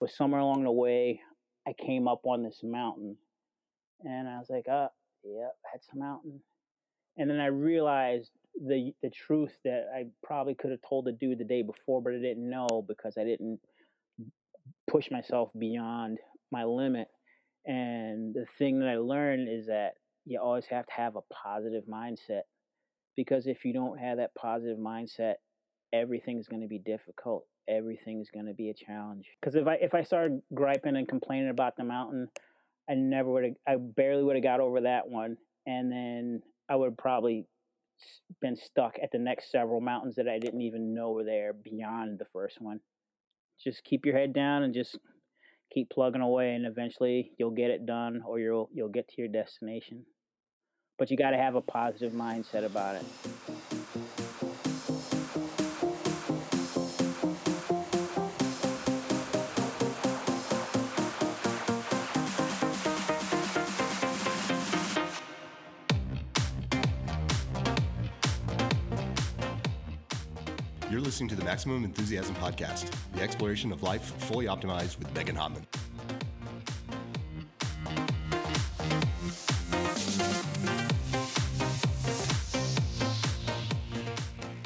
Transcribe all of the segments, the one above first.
But somewhere along the way, I came up on this mountain, and I was like, "Uh, yep, that's a mountain." And then I realized the the truth that I probably could have told the dude the day before, but I didn't know because I didn't push myself beyond my limit. And the thing that I learned is that you always have to have a positive mindset because if you don't have that positive mindset, everything's going to be difficult. Everything's going to be a challenge. Because if I if I started griping and complaining about the mountain, I never would have. I barely would have got over that one, and then I would have probably been stuck at the next several mountains that I didn't even know were there beyond the first one. Just keep your head down and just keep plugging away, and eventually you'll get it done, or you'll you'll get to your destination. But you got to have a positive mindset about it. Listening to the Maximum Enthusiasm Podcast, the exploration of life fully optimized with Megan Hottman.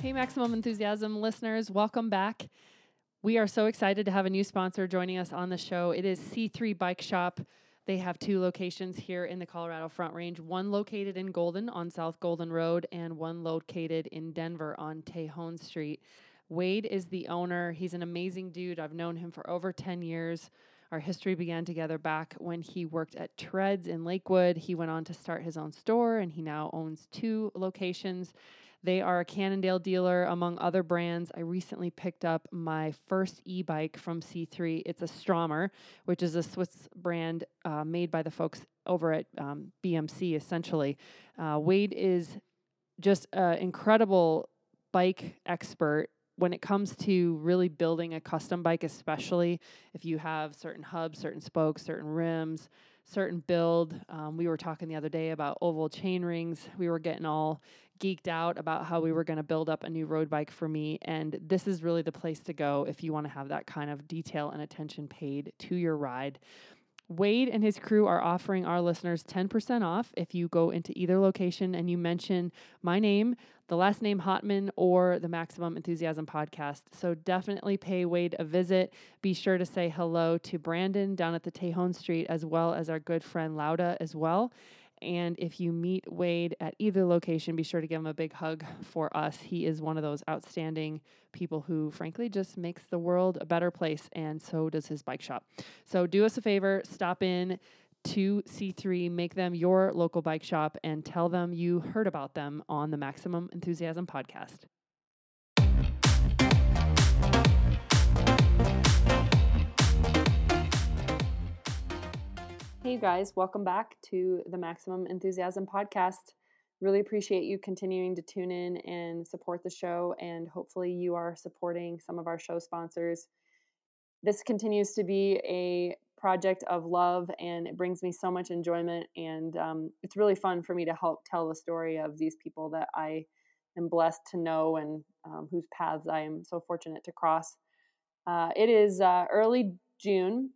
Hey, Maximum Enthusiasm listeners, welcome back. We are so excited to have a new sponsor joining us on the show. It is C3 Bike Shop. They have two locations here in the Colorado Front Range one located in Golden on South Golden Road, and one located in Denver on Tejon Street. Wade is the owner. He's an amazing dude. I've known him for over 10 years. Our history began together back when he worked at Treads in Lakewood. He went on to start his own store, and he now owns two locations. They are a Cannondale dealer, among other brands. I recently picked up my first e bike from C3. It's a Stromer, which is a Swiss brand uh, made by the folks over at um, BMC, essentially. Uh, Wade is just an incredible bike expert when it comes to really building a custom bike, especially if you have certain hubs, certain spokes, certain rims, certain build. Um, we were talking the other day about oval chain rings. We were getting all geeked out about how we were going to build up a new road bike for me. And this is really the place to go if you want to have that kind of detail and attention paid to your ride. Wade and his crew are offering our listeners 10% off if you go into either location and you mention my name, the last name Hottman, or the Maximum Enthusiasm podcast. So definitely pay Wade a visit. Be sure to say hello to Brandon down at the Tejon Street, as well as our good friend Lauda as well. And if you meet Wade at either location, be sure to give him a big hug for us. He is one of those outstanding people who, frankly, just makes the world a better place, and so does his bike shop. So do us a favor, stop in to C3, make them your local bike shop, and tell them you heard about them on the Maximum Enthusiasm podcast. Hey guys, welcome back to the Maximum Enthusiasm podcast. Really appreciate you continuing to tune in and support the show, and hopefully, you are supporting some of our show sponsors. This continues to be a project of love, and it brings me so much enjoyment. And um, it's really fun for me to help tell the story of these people that I am blessed to know and um, whose paths I am so fortunate to cross. Uh, it is uh, early June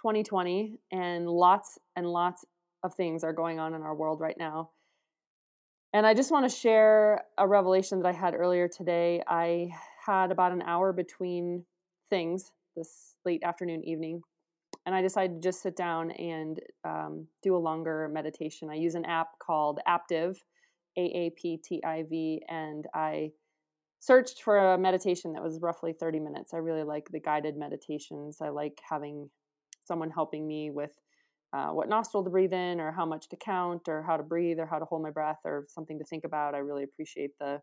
2020, and lots and lots of things are going on in our world right now. And I just want to share a revelation that I had earlier today. I had about an hour between things this late afternoon, evening, and I decided to just sit down and um, do a longer meditation. I use an app called Aaptiv, A A P T I V, and I searched for a meditation that was roughly 30 minutes. I really like the guided meditations. I like having someone helping me with uh, what nostril to breathe in or how much to count or how to breathe or how to hold my breath or something to think about i really appreciate the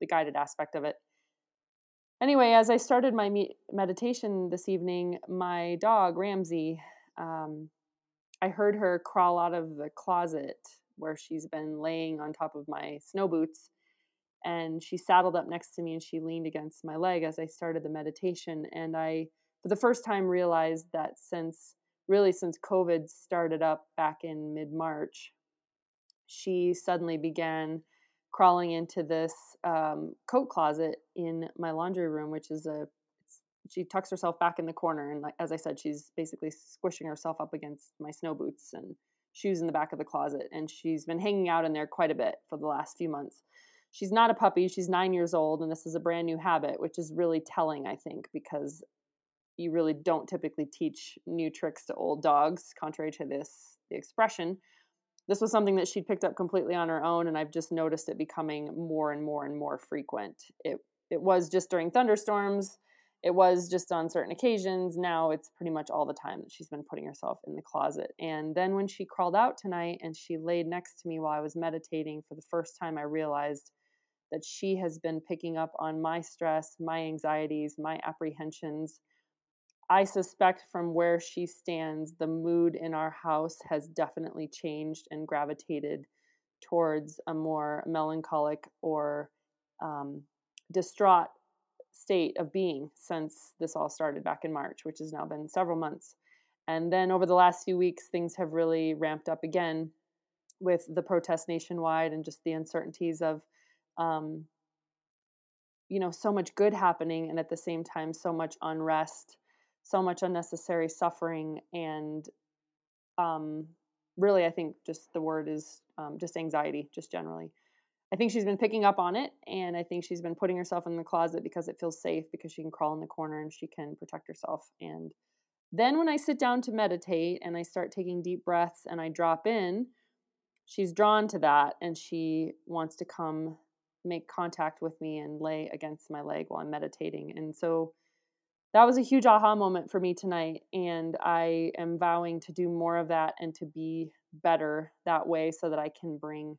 the guided aspect of it anyway as i started my me- meditation this evening my dog ramsey um, i heard her crawl out of the closet where she's been laying on top of my snow boots and she saddled up next to me and she leaned against my leg as i started the meditation and i for the first time realized that since really since COVID started up back in mid March, she suddenly began crawling into this um, coat closet in my laundry room, which is a she tucks herself back in the corner and like, as i said she's basically squishing herself up against my snow boots and shoes in the back of the closet and she's been hanging out in there quite a bit for the last few months. She's not a puppy she's nine years old and this is a brand new habit which is really telling i think because you really don't typically teach new tricks to old dogs contrary to this the expression this was something that she'd picked up completely on her own and i've just noticed it becoming more and more and more frequent. It it was just during thunderstorms it was just on certain occasions now it's pretty much all the time that she's been putting herself in the closet. And then when she crawled out tonight and she laid next to me while i was meditating for the first time i realized that she has been picking up on my stress my anxieties my apprehensions I suspect from where she stands, the mood in our house has definitely changed and gravitated towards a more melancholic or um, distraught state of being since this all started back in March, which has now been several months. And then over the last few weeks, things have really ramped up again with the protests nationwide and just the uncertainties of, um, you know, so much good happening and at the same time, so much unrest so much unnecessary suffering and um, really i think just the word is um, just anxiety just generally. I think she's been picking up on it and i think she's been putting herself in the closet because it feels safe because she can crawl in the corner and she can protect herself and then when i sit down to meditate and i start taking deep breaths and i drop in she's drawn to that and she wants to come make contact with me and lay against my leg while i'm meditating and so that was a huge aha moment for me tonight and i am vowing to do more of that and to be better that way so that i can bring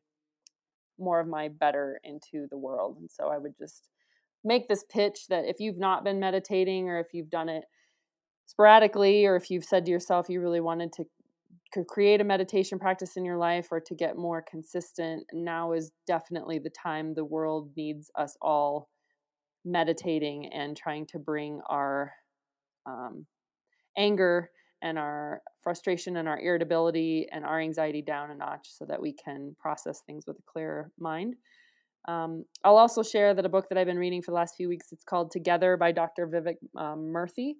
more of my better into the world and so i would just make this pitch that if you've not been meditating or if you've done it sporadically or if you've said to yourself you really wanted to create a meditation practice in your life or to get more consistent now is definitely the time the world needs us all meditating and trying to bring our um, anger and our frustration and our irritability and our anxiety down a notch so that we can process things with a clearer mind. Um, I'll also share that a book that I've been reading for the last few weeks. It's called Together by Dr. Vivek um, Murthy.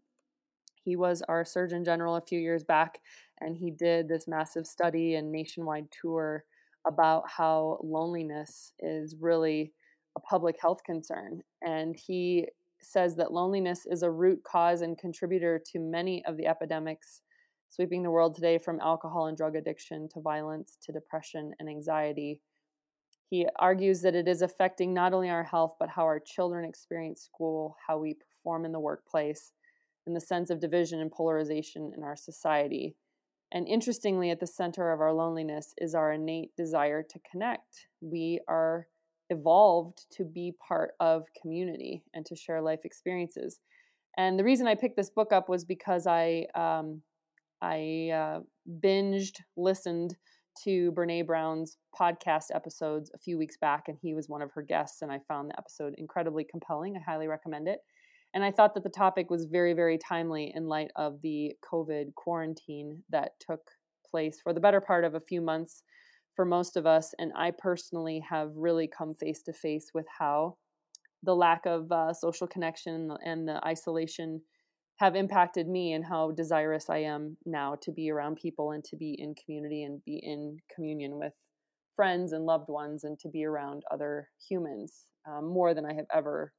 He was our Surgeon General a few years back, and he did this massive study and nationwide tour about how loneliness is really a public health concern. And he says that loneliness is a root cause and contributor to many of the epidemics sweeping the world today from alcohol and drug addiction to violence to depression and anxiety. He argues that it is affecting not only our health, but how our children experience school, how we perform in the workplace, and the sense of division and polarization in our society. And interestingly, at the center of our loneliness is our innate desire to connect. We are evolved to be part of community and to share life experiences. And the reason I picked this book up was because I um, I uh, binged listened to Brene Brown's podcast episodes a few weeks back, and he was one of her guests, and I found the episode incredibly compelling. I highly recommend it. And I thought that the topic was very, very timely in light of the COVID quarantine that took place for the better part of a few months for most of us. And I personally have really come face to face with how the lack of uh, social connection and the isolation have impacted me and how desirous I am now to be around people and to be in community and be in communion with friends and loved ones and to be around other humans um, more than I have ever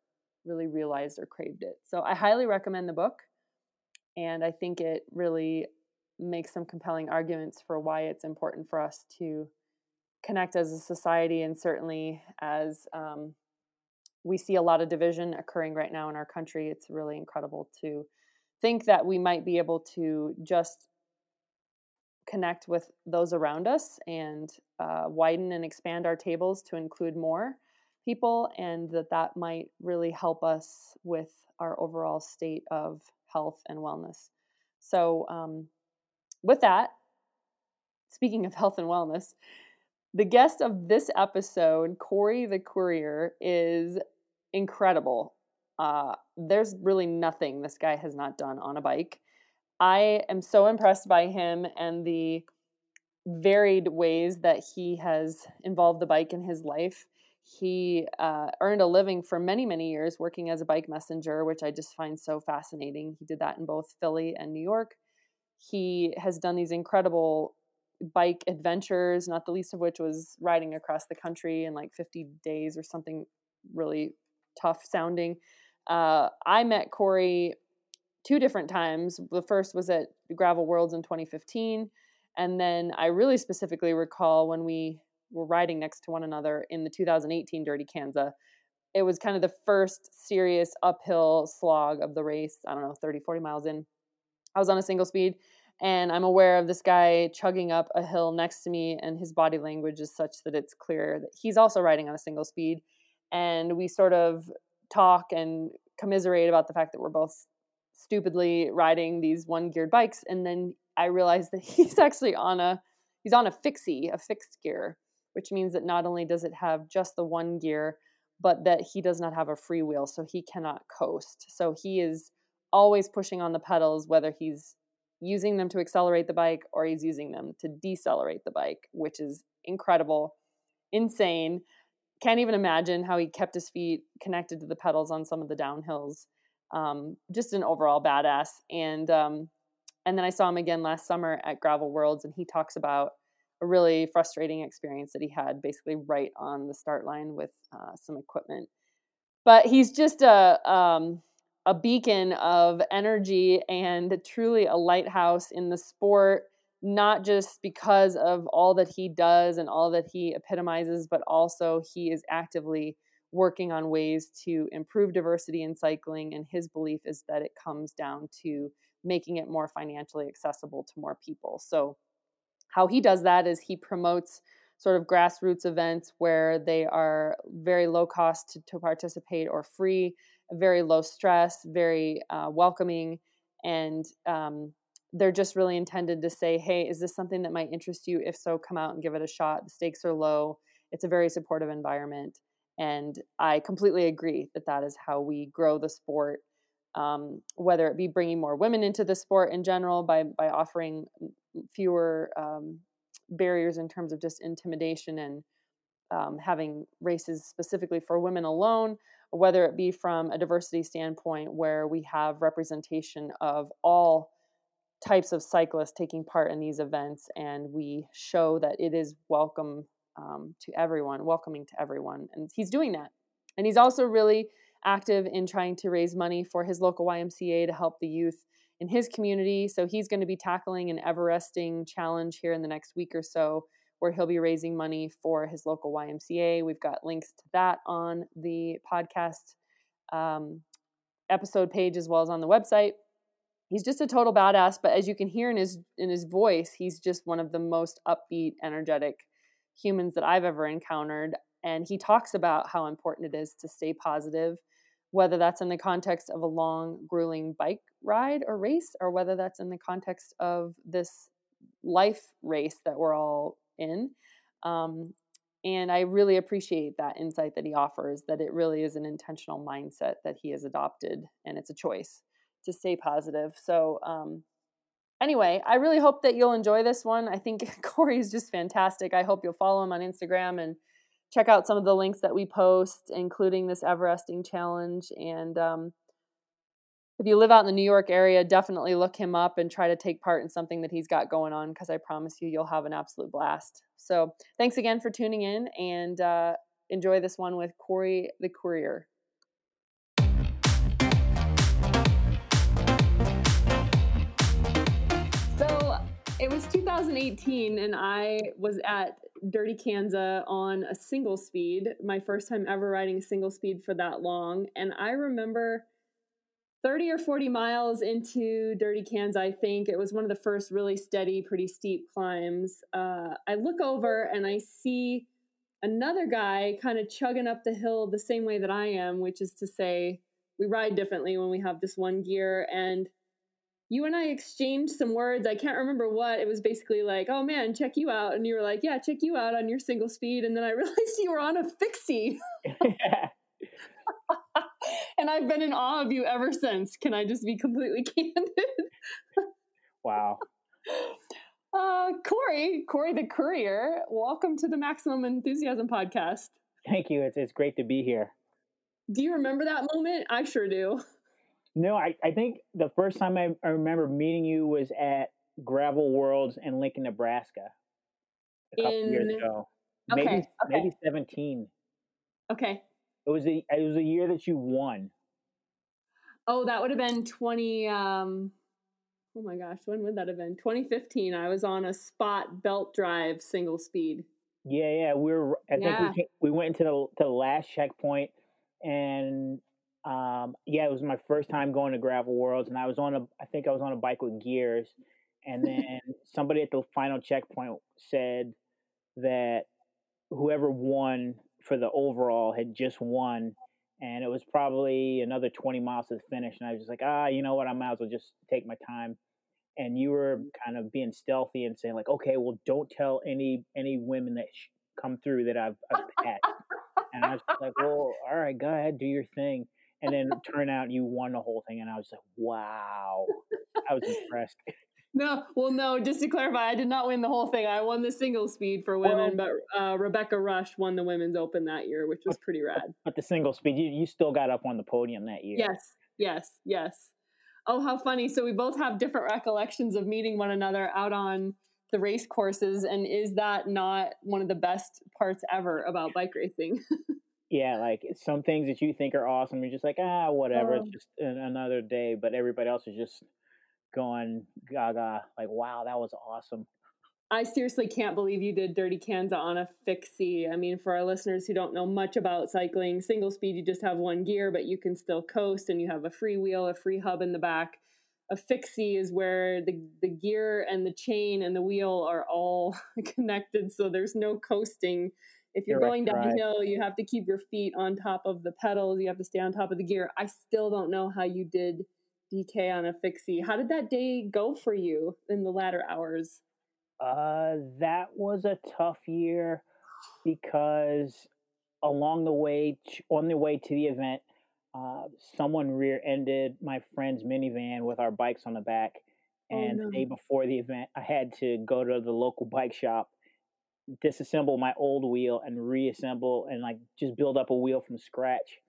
really realized or craved it. So I highly recommend the book. And I think it really makes some compelling arguments for why it's important for us to connect as a society and certainly as um, we see a lot of division occurring right now in our country it's really incredible to think that we might be able to just connect with those around us and uh, widen and expand our tables to include more people and that that might really help us with our overall state of health and wellness. So um, with that speaking of health and wellness the guest of this episode, Corey the Courier, is incredible. Uh, there's really nothing this guy has not done on a bike. I am so impressed by him and the varied ways that he has involved the bike in his life. he uh, earned a living for many, many years working as a bike messenger, which I just find so fascinating. He did that in both Philly and New York. He has done these incredible bike adventures, not the least of which was riding across the country in like 50 days or something really tough sounding. Uh, I met Corey two different times. The first was at Gravel Worlds in 2015. And then I really specifically recall when we were riding next to one another in the 2018 Dirty Kanza. It was kind of the first serious uphill slog of the race. I don't know, 30, 40 miles in. I was on a single speed and I'm aware of this guy chugging up a hill next to me, and his body language is such that it's clear that he's also riding on a single speed. And we sort of talk and commiserate about the fact that we're both stupidly riding these one geared bikes. And then I realize that he's actually on a he's on a fixie, a fixed gear, which means that not only does it have just the one gear, but that he does not have a free wheel, so he cannot coast. So he is always pushing on the pedals, whether he's using them to accelerate the bike or he's using them to decelerate the bike, which is incredible, insane. Can't even imagine how he kept his feet connected to the pedals on some of the downhills. Um, just an overall badass. And um, and then I saw him again last summer at Gravel Worlds, and he talks about a really frustrating experience that he had, basically right on the start line with uh, some equipment. But he's just a um, a beacon of energy and truly a lighthouse in the sport, not just because of all that he does and all that he epitomizes, but also he is actively working on ways to improve diversity in cycling. And his belief is that it comes down to making it more financially accessible to more people. So, how he does that is he promotes sort of grassroots events where they are very low cost to, to participate or free very low stress, very uh, welcoming, and um, they're just really intended to say, hey, is this something that might interest you? If so, come out and give it a shot. The stakes are low. It's a very supportive environment. And I completely agree that that is how we grow the sport, um, whether it be bringing more women into the sport in general by, by offering fewer um, barriers in terms of just intimidation and um, having races specifically for women alone, whether it be from a diversity standpoint where we have representation of all types of cyclists taking part in these events and we show that it is welcome um, to everyone welcoming to everyone and he's doing that. And he's also really active in trying to raise money for his local ymca to help the youth in his community. So he's going to be tackling an everesting challenge here in the next week or so where he'll be raising money for his local YMCA. We've got links to that on the podcast um, episode page as well as on the website. He's just a total badass, but as you can hear in his in his voice, he's just one of the most upbeat, energetic humans that I've ever encountered. And he talks about how important it is to stay positive, whether that's in the context of a long, grueling bike ride or race, or whether that's in the context of this life race that we're all in. Um, and I really appreciate that insight that he offers that it really is an intentional mindset that he has adopted and it's a choice to stay positive. So, um, anyway, I really hope that you'll enjoy this one. I think Corey is just fantastic. I hope you'll follow him on Instagram and check out some of the links that we post, including this Everesting challenge. And um, if you live out in the New York area, definitely look him up and try to take part in something that he's got going on because I promise you, you'll have an absolute blast. So, thanks again for tuning in and uh, enjoy this one with Corey the Courier. So, it was 2018, and I was at Dirty Kanza on a single speed, my first time ever riding a single speed for that long. And I remember 30 or 40 miles into Dirty Kanza, I think. It was one of the first really steady, pretty steep climbs. Uh, I look over and I see another guy kind of chugging up the hill the same way that I am, which is to say, we ride differently when we have just one gear. And you and I exchanged some words. I can't remember what. It was basically like, oh man, check you out. And you were like, yeah, check you out on your single speed. And then I realized you were on a fixie. and I've been in awe of you ever since. Can I just be completely candid? wow. Uh, Corey, Corey the Courier, welcome to the Maximum Enthusiasm podcast. Thank you. It's it's great to be here. Do you remember that moment? I sure do. No, I, I think the first time I, I remember meeting you was at Gravel Worlds in Lincoln, Nebraska, a couple years In ago. okay, Maybe okay. maybe seventeen. okay. It was the it was the year that you won. Oh, that would have been 20 um Oh my gosh, when would that have been? 2015. I was on a spot belt drive single speed. Yeah, yeah. We were. I think we came, we went into the to the last checkpoint, and um, yeah, it was my first time going to Gravel Worlds, and I was on a. I think I was on a bike with gears, and then somebody at the final checkpoint said that whoever won for the overall had just won, and it was probably another twenty miles to the finish, and I was just like, ah, you know what, I might as well just take my time. And you were kind of being stealthy and saying like, okay, well, don't tell any any women that sh- come through that I've, I've pet. And I was like, well, all right, go ahead, do your thing. And then turn out you won the whole thing, and I was like, wow, I was impressed. No, well, no. Just to clarify, I did not win the whole thing. I won the single speed for Well- women, but uh, Rebecca Rush won the women's open that year, which was pretty rad. But the single speed, you, you still got up on the podium that year. Yes, yes, yes. Oh, how funny! So we both have different recollections of meeting one another out on the race courses, and is that not one of the best parts ever about bike racing? Yeah, like some things that you think are awesome, you're just like, ah, whatever, Um, it's just an, another day. But everybody else is just going gaga, like, wow, that was awesome. I seriously can't believe you did Dirty Kanza on a fixie. I mean, for our listeners who don't know much about cycling, single speed, you just have one gear, but you can still coast and you have a free wheel, a free hub in the back. A fixie is where the, the gear and the chain and the wheel are all connected, so there's no coasting. If you're Direct going downhill, you have to keep your feet on top of the pedals, you have to stay on top of the gear. I still don't know how you did DK on a fixie. How did that day go for you in the latter hours? Uh, that was a tough year because along the way, on the way to the event, uh, someone rear-ended my friend's minivan with our bikes on the back. Oh, And no. the day before the event, I had to go to the local bike shop, disassemble my old wheel, and reassemble and like just build up a wheel from scratch,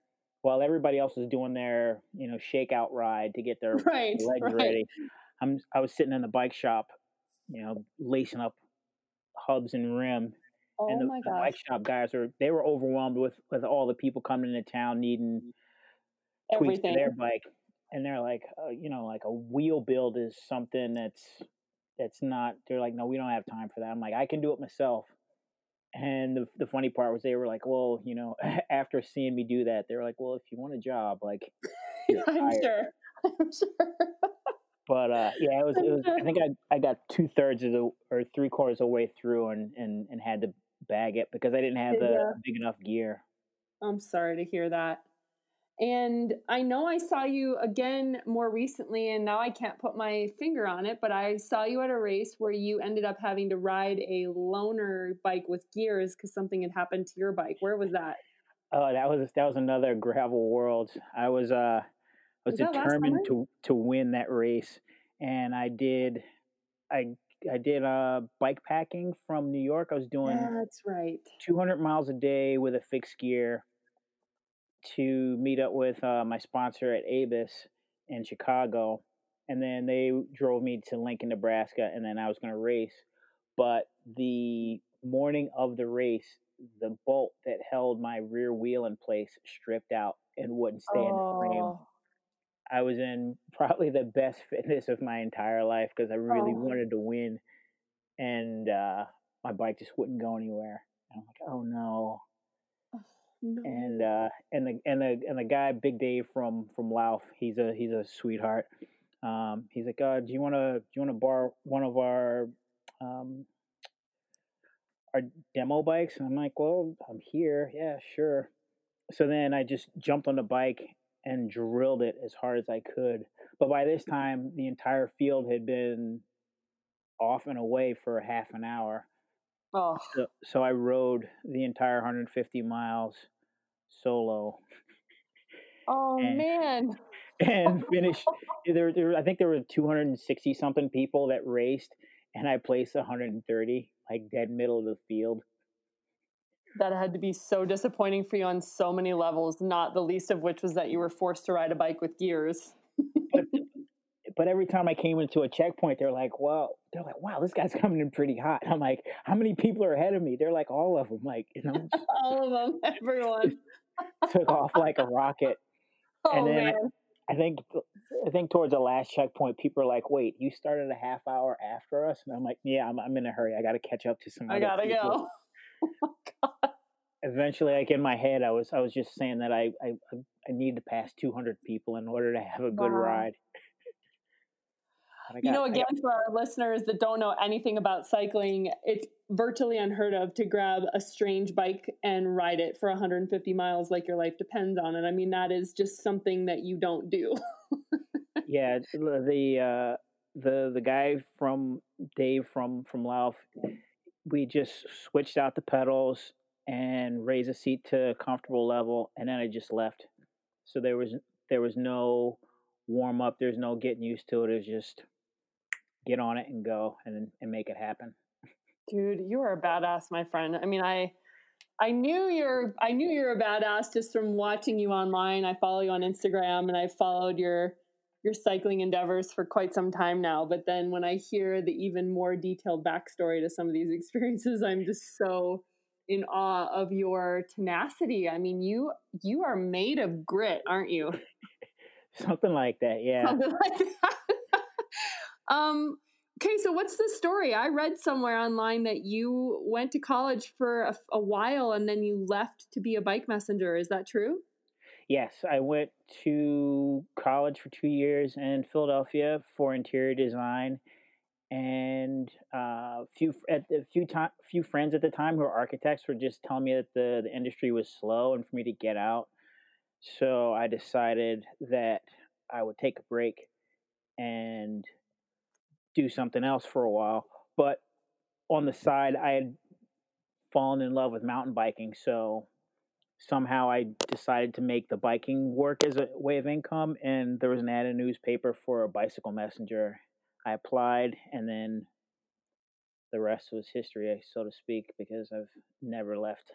while everybody else was doing their you know shakeout ride to get their Right, legs right. ready. I'm I was sitting in the bike shop, you know, lacing up hubs and rim, Oh and the, my the bike shop guys were they were overwhelmed with with all the people coming into town needing tweaks to their bike, and they're like, uh, you know, like a wheel build is something that's that's not. They're like, no, we don't have time for that. I'm like, I can do it myself. And the the funny part was they were like, well, you know, after seeing me do that, they were like, well, if you want a job, like, I'm sure. I'm sure. But uh, yeah, it was. It was. I think I I got two thirds of the or three quarters of the way through and and and had to bag it because I didn't have the Yeah. big enough gear. I'm sorry to hear that. And I know I saw you again more recently, and now I can't put my finger on it, but I saw you at a race where you ended up having to ride a loaner bike with gears because something had happened to your bike. Where was that? Oh, that was that was another gravel world. I was uh I was, Was determined to to win that race, and I did. I I did uh bike packing from New York. I was doing That's right. 200 miles a day with a fixed gear to meet up with uh, my sponsor at Abis in Chicago, and then they drove me to Lincoln, Nebraska, and then I was going to race. But the morning of the race, the bolt that held my rear wheel in place stripped out and wouldn't stay in the frame. Oh, I was in probably the best fitness of my entire life because I really Oh. wanted to win, and uh, my bike just wouldn't go anywhere. And I'm like, oh no. And uh, and the and the and the guy, Big Dave from from Lauf, he's a he's a sweetheart. Um, he's like, uh, do you want to do you want to borrow one of our um, our demo bikes? And I'm like, well, I'm here, yeah, sure. So then I just jumped on the bike and drilled it as hard as I could. But by this time, the entire field had been off and away for half an hour. Oh, So, so I rode the entire 150 miles solo oh and- man. and finished. There, there, I think there were 260 something people that raced, and I placed 130, like dead middle of the field. that had to be so disappointing for you on so many levels, not the least of which was that you were forced to ride a bike with gears. but, every time I came into a checkpoint, they're like, "Well, they're like, wow, this guy's coming in pretty hot." I'm like, "How many people are ahead of me?" They're like, "All of them." Like, you know, all of them, everyone took off like a rocket. Oh and then man. I, I think I think towards the last checkpoint, people are like, "Wait, you started a half hour after us?" And I'm like, "Yeah, I'm, I'm in a hurry. I got to catch up to some." I gotta people." go. Oh. Eventually, like in my head, I was I was just saying that I I I need to pass 200 people in order to have a good Wow. ride. I You got- know, I got- again, for our listeners that don't know anything about cycling, it's virtually unheard of to grab a strange bike and ride it for 150 miles like your life depends on it. I mean, that is just something that you don't do. yeah, the the, uh, the the guy from Dave from from Lauf, we just switched out the pedals and raised the seat to a comfortable level, and then I just left. So there was there was no warm up. There's no getting used to it. It was just get on it and go and and make it happen. Dude, you are a badass, my friend. I mean, I I knew you're I knew you're a badass just from watching you online. I follow you on Instagram and I've followed your your cycling endeavors for quite some time now. But then when I hear the even more detailed backstory to some of these experiences, I'm just so in awe of your tenacity. I mean, you you are made of grit, aren't you? Something like that. Yeah. Something like that. Um, okay, so what's the story? I read somewhere online that you went to college for a, a while and then you left to be a bike messenger. Is that true? Yes, I went to college for two years in Philadelphia for interior design, and uh, few at a few time few friends at the time who were architects were just telling me that the the industry was slow and for me to get out. So I decided that I would take a break and do something else for a while. But on the side, I had fallen in love with mountain biking, so somehow I decided to make the biking work as a way of income, and there was an ad in a newspaper for a bicycle messenger. I applied, and then the rest was history, so to speak, because I've never left.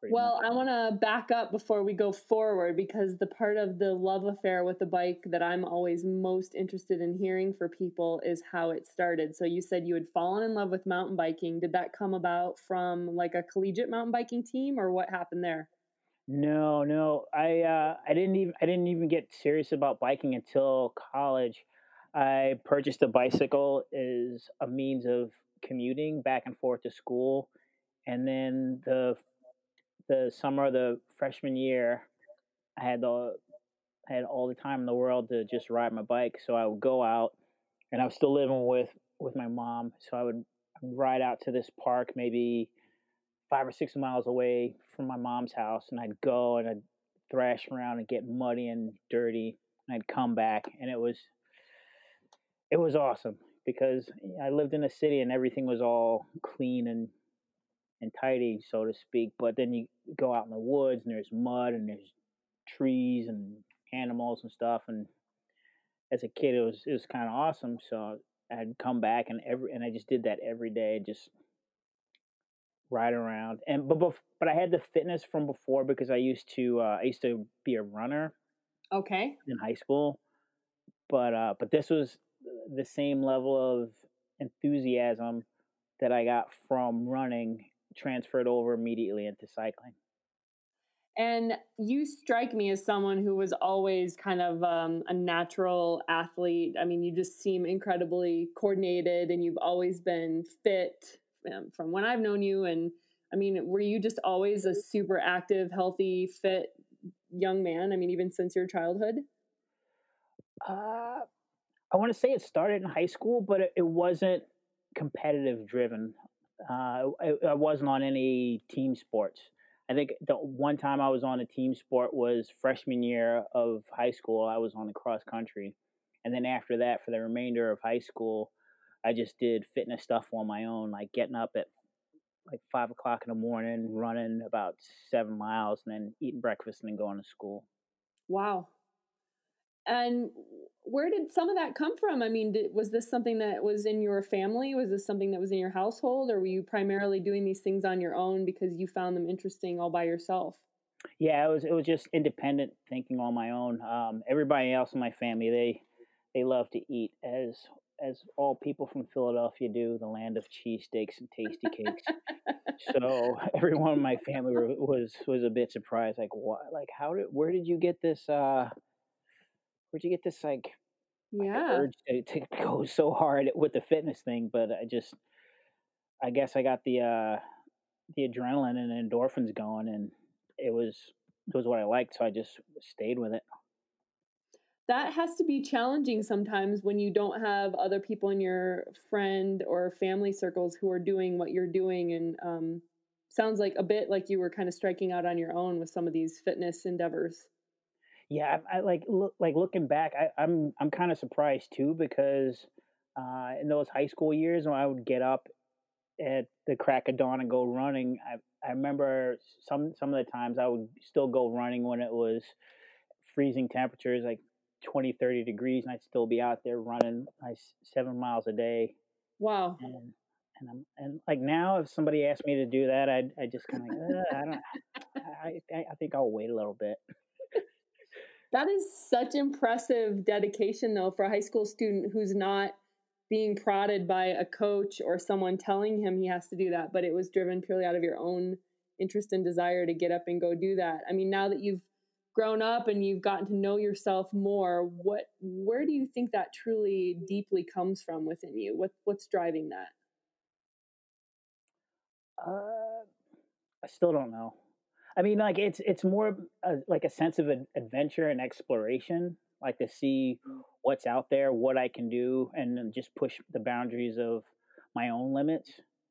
Pretty Well, much. I want to back up before we go forward because the part of the love affair with the bike that I'm always most interested in hearing for people is how it started. So you said you had fallen in love with mountain biking. Did that come about from like a collegiate mountain biking team or what happened there? No, no, I uh, I didn't even I didn't even get serious about biking until college. I purchased a bicycle as a means of commuting back and forth to school, and then the the summer of the freshman year, I had the I had all the time in the world to just ride my bike. So I would go out, and I was still living with with my mom. So I would ride out to this park, maybe five or six miles away from my mom's house, and I'd go and I'd thrash around and get muddy and dirty, and I'd come back, and it was it was awesome because eh, I lived in a city and everything was all clean and and tidy, so to speak. But then you go out in the woods and there's mud and there's trees and animals and stuff. And as a kid, it was it was kind of awesome. So I'd come back and every and I just did that every day, just ride around. And but bef- but I had the fitness from before because I used to uh, I used to be a runner Okay. in high school. But uh, but this was the same level of enthusiasm that I got from running transferred over immediately into cycling. And you strike me as someone who was always kind of um, a natural athlete. I mean, you just seem incredibly coordinated and you've always been fit um, from when I've known you. And I mean, were you just always a super active, healthy, fit young man? I mean, even since your childhood? Uh, I want to say it started in high school, but it, it wasn't competitive driven. Uh, I, I wasn't on any team sports. I think the one time I was on a team sport was freshman year of high school. I was on the cross country. And then after that, for the remainder of high school, I just did fitness stuff on my own, like getting up at like five o'clock in the morning, running about seven miles, and then eating breakfast and then going to school. Wow. And where did some of that come from? I mean, did, was this something that was in your family? Was this something that was in your household, or were you primarily doing these things on your own because you found them interesting all by yourself? Yeah, it was it was just independent thinking on my own. Um, everybody else in my family they they love to eat as as all people from Philadelphia do, the land of cheesesteaks and Tastykakes. so everyone in my family was was a bit surprised, like what, like how did, where did you get this? uh Where'd you get this like? Yeah, urge to, to go so hard with the fitness thing, but I just, I guess I got the uh the adrenaline and endorphins going, and it was it was what I liked, so I just stayed with it that has to be challenging sometimes when you don't have other people in your friend or family circles who are doing what you're doing and um, sounds like a bit like you were kind of striking out on your own with some of these fitness endeavors yeah i, I like look like looking back I, am i'm, I'm kind of surprised too because uh, in those high school years when i would get up at the crack of dawn and go running i, I remember some some of the times i would still go running when it was freezing temperatures like 20, 30 degrees, and I'd still be out there running my seven miles a day. Wow. And and I'm and like now, if somebody asked me to do that, I'd I just kind of like, I don't, I I think I'll wait a little bit. That is such impressive dedication, though, for a high school student who's not being prodded by a coach or someone telling him he has to do that, but it was driven purely out of your own interest and desire to get up and go do that. I mean, now that you've grown up and you've gotten to know yourself more what where do you think that truly deeply comes from within you? What what's driving that? Uh i still don't know i mean like it's it's more a, like a sense of an adventure and exploration like to see what's out there what i can do and just push the boundaries of my own limits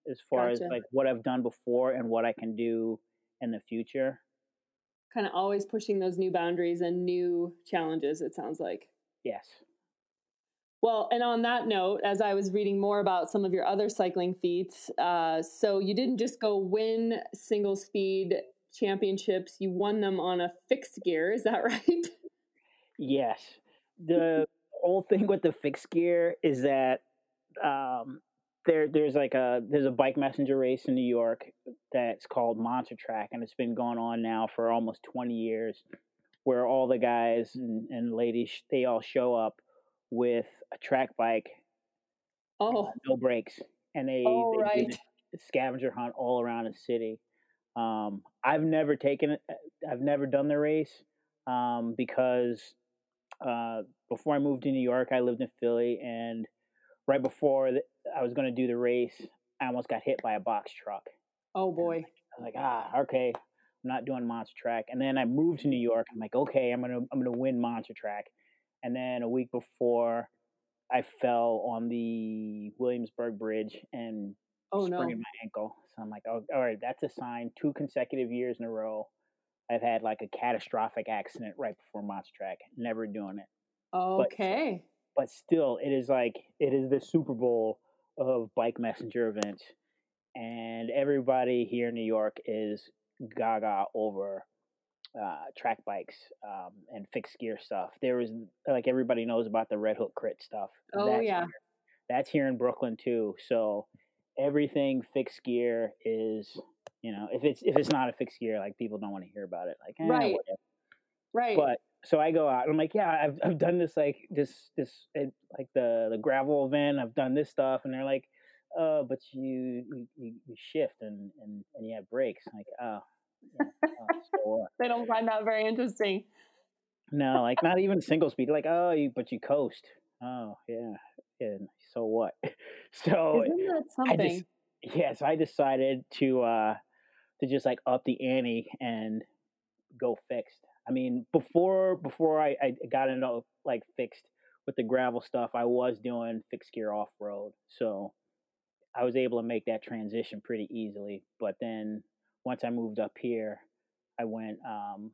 as far gotcha. as like what i've done before and what i can do in the future kind of always pushing those new boundaries and new challenges, it sounds like. Yes. Well, and on that note, as I was reading more about some of your other cycling feats, uh, so you didn't just go win single speed championships, you won them on a fixed gear. Is that right? Yes. The whole thing with the fixed gear is that um, there there's like a there's a bike messenger race in New York that's called Monster Track, and it's been going on now for almost 20 years, where all the guys and, and ladies they all show up with a track bike, oh, uh, no brakes, and they, oh, they right. scavenger hunt all around the city. Um, I've never taken it. I've never done the race um, because uh, before I moved to New York, I lived in Philly and right before I was going to do the race, I almost got hit by a box truck. Oh boy! I was like, ah, okay, I'm not doing monster track. And then I moved to New York. I'm like, okay, I'm gonna I'm gonna win monster track. And then a week before, I fell on the Williamsburg Bridge and oh, no. my ankle. So I'm like, oh, all right, that's a sign. Two consecutive years in a row, I've had like a catastrophic accident right before monster track. Never doing it. Okay. But, but still, it is like it is the Super Bowl of bike messenger events, and everybody here in New York is gaga over uh, track bikes um, and fixed gear stuff. There is like everybody knows about the Red Hook Crit stuff. Oh that's yeah, here. that's here in Brooklyn too. So everything fixed gear is you know if it's if it's not a fixed gear like people don't want to hear about it like eh, right whatever. right but so I go out and I'm like, yeah, I've I've done this like this this like the the gravel event. I've done this stuff, and they're like, uh, but you you, you shift and, and and you have brakes. I'm like, oh, yeah, oh so they don't find that very interesting. No, like not even single speed. Like, oh, you but you coast. Oh, yeah, and so what? So Isn't that something? I just, yeah, so I decided to uh to just like up the ante and go fixed. I mean, before before I, I got into like fixed with the gravel stuff, I was doing fixed gear off road, so I was able to make that transition pretty easily. But then once I moved up here, I went um,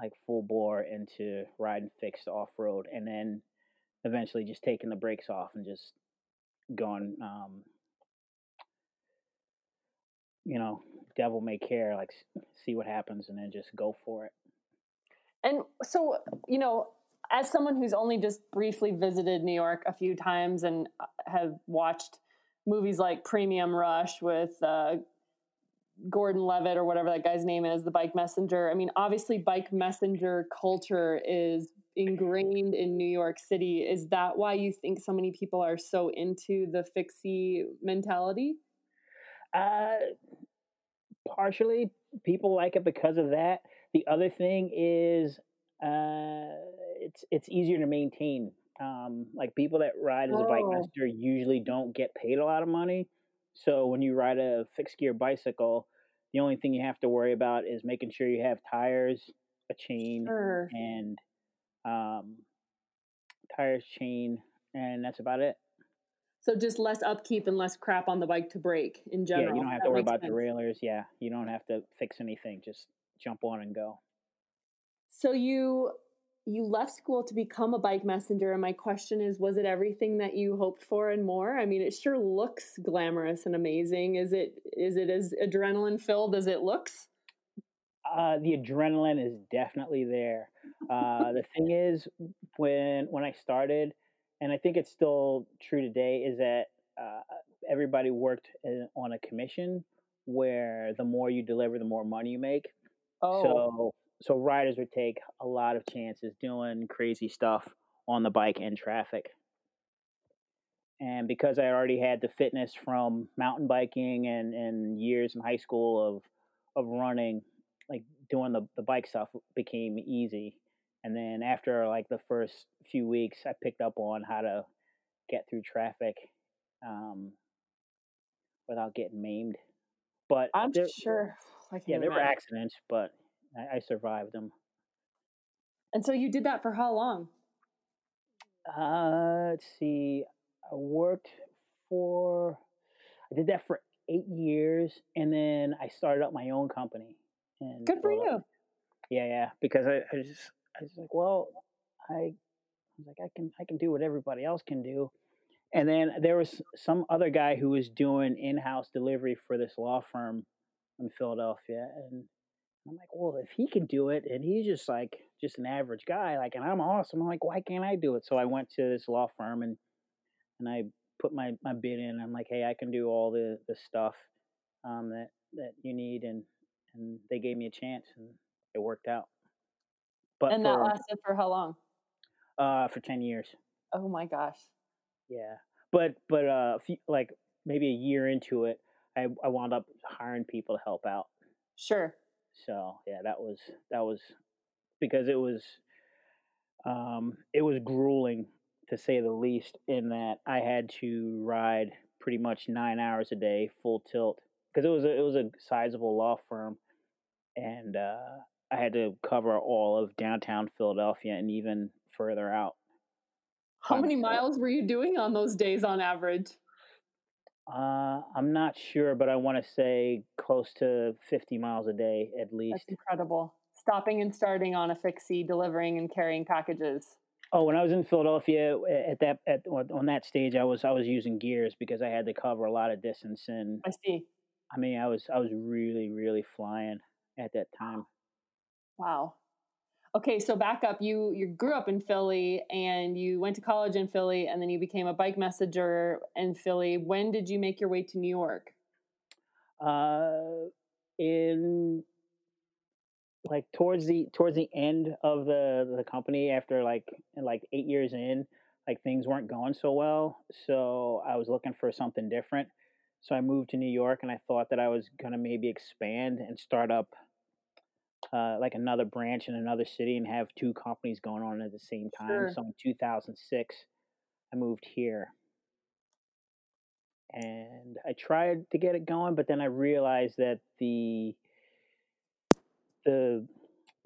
like full bore into riding fixed off road, and then eventually just taking the brakes off and just going, um, you know, devil may care, like see what happens, and then just go for it. And so, you know, as someone who's only just briefly visited New York a few times and uh, have watched movies like Premium Rush with uh, Gordon Levitt or whatever that guy's name is, the bike messenger. I mean, obviously, bike messenger culture is ingrained in New York City. Is that why you think so many people are so into the fixie mentality? Uh, partially, people like it because of that. The other thing is, uh, it's it's easier to maintain. Um, like people that ride as a bike master usually don't get paid a lot of money. So when you ride a fixed gear bicycle, the only thing you have to worry about is making sure you have tires, a chain, Sure. and um, tires, chain, and that's about it. So just less upkeep and less crap on the bike to break in general. Yeah, you don't have That to worry about sense. derailleurs. Yeah, you don't have to fix anything. Just jump on and go. So you you left school to become a bike messenger and my question is was it everything that you hoped for and more? I mean, it sure looks glamorous and amazing. Is it is it as adrenaline filled as it looks? Uh, the adrenaline is definitely there. Uh, the thing is, when when I started, and I think it's still true today, is that uh, everybody worked in, on a commission where the more you deliver, the more money you make. Oh, So so riders would take a lot of chances doing crazy stuff on the bike in traffic. And because I already had the fitness from mountain biking and, and years in high school of of running, like doing the, the bike stuff became easy. And then after like the first few weeks, I picked up on how to get through traffic um, without getting maimed. But I'm there- sure. Yeah, there were accidents, but I, I survived them. And so you did that for how long? Uh, let's see. I worked for. I did that for eight years, and then I started up my own company. In Good for you. Yeah, yeah. Because I, I just, I was like, well, I, I was like, I can, I can do what everybody else can do. And then there was some other guy who was doing in-house delivery for this law firm in Philadelphia, and I'm like, well, if he can do it, and he's just like just an average guy, like, and I'm awesome. I'm like, why can't I do it? So I went to this law firm and and I put my my bid in. I'm like, hey, I can do all the the stuff um, that that you need, and and they gave me a chance, and it worked out. But and that for lasted for how long? uh, for ten years, Oh my gosh. yeah. But but uh, a few, like maybe a year into it, I I wound up hiring people to help out. Sure. So yeah, that was that was because it was um, it was grueling to say the least. In that I had to ride pretty much nine hours a day, full tilt, because it was a, it was a sizable law firm, and uh, I had to cover all of downtown Philadelphia and even further out. How many miles were you doing on those days on average? Uh, I'm not sure, but I want to say close to 50 miles a day at least. That's incredible. Stopping and starting on a fixie, delivering and carrying packages. Oh, when I was in Philadelphia at that at on on that stage, I was I was using gears because I had to cover a lot of distance, and I see. I mean, I was I was really really flying at that time. Wow. Okay, so back up. You you grew up in Philly and you went to college in Philly and then you became a bike messenger in Philly. When did you make your way to New York? Uh, in like towards the towards the end of the the company, after like like eight years in, like things weren't going so well, so I was looking for something different. So I moved to New York, and I thought that I was gonna maybe expand and start up uh, like another branch in another city and have two companies going on at the same time. Sure. So in 2006, I moved here. And I tried to get it going, but then I realized that the the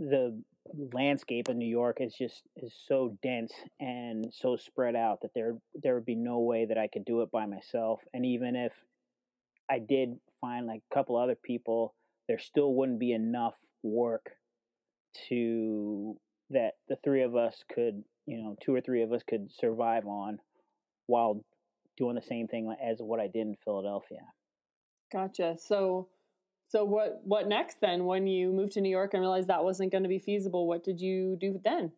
the landscape of New York is just is so dense and so spread out that there there would be no way that I could do it by myself. And even if I did find like a couple other people, there still wouldn't be enough work to that the three of us could, you know, two or three of us could survive on while doing the same thing as what I did in Philadelphia. Gotcha. So so what what next then when you moved to New York and realized that wasn't going to be feasible? What did you do then?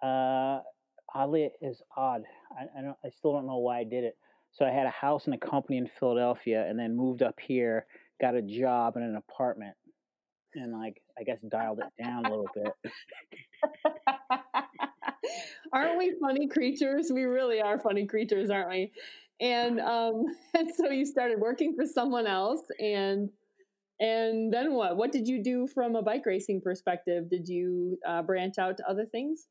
Uh, oddly, is odd. I, I don't. I still don't know why I did it. So I had a house and a company in Philadelphia, and then moved up here, got a job in an apartment, and like I guess dialed it down a little bit. aren't we funny creatures? We really are funny creatures, aren't we? And um, and so you started working for someone else, and and then what? What did you do from a bike racing perspective? Did you uh, branch out to other things?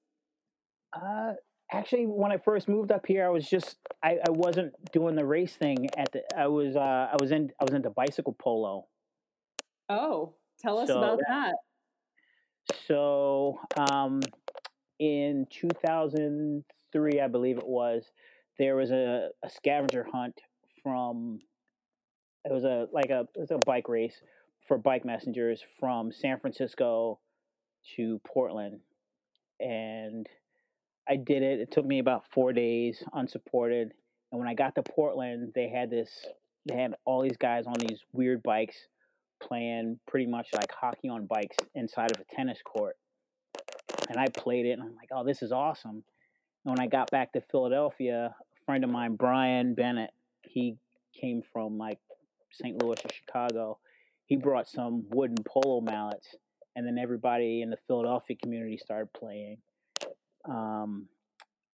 Uh, actually, when I first moved up here, I was just I, I wasn't doing the race thing at the. I was uh, I was in I was into bicycle polo. Oh, tell us So about that. So, um, in 2003, I believe it was, there was a, a scavenger hunt from. It was a like a it was a bike race for bike messengers from San Francisco to Portland, and I did it. It took me about four days, unsupported. And when I got to Portland, they had this. They had all these guys on these weird bikes playing pretty much like hockey on bikes inside of a tennis court. And I played it and I'm like, oh, this is awesome. And when I got back to Philadelphia, a friend of mine, Brian Bennett, he came from like St. Louis or Chicago. He brought some wooden polo mallets, and then everybody in the Philadelphia community started playing. Um,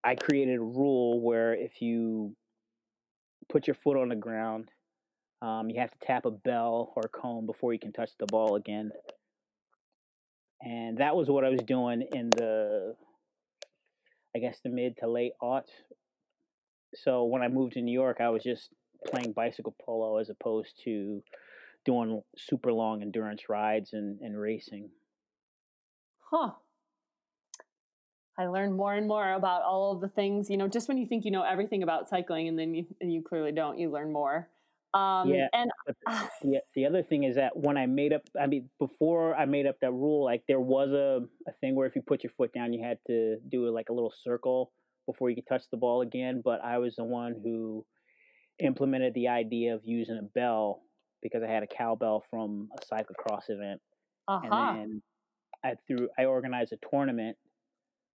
I created a rule where if you put your foot on the ground, um, you have to tap a bell or cone before you can touch the ball again. And that was what I was doing in the, I guess, the mid to late aughts. So when I moved to New York, I was just playing bicycle polo as opposed to doing super long endurance rides and, and racing. Huh. I learned more and more about all of the things, you know, just when you think you know everything about cycling and then you, and you clearly don't, you learn more. Um, Yeah, and But the, the other thing is that when I made up, I mean, before I made up that rule, like there was a, a thing where if you put your foot down, you had to do like a little circle before you could touch the ball again. But I was the one who implemented the idea of using a bell because I had a cowbell from a cyclocross event. uh And then I threw, I organized a tournament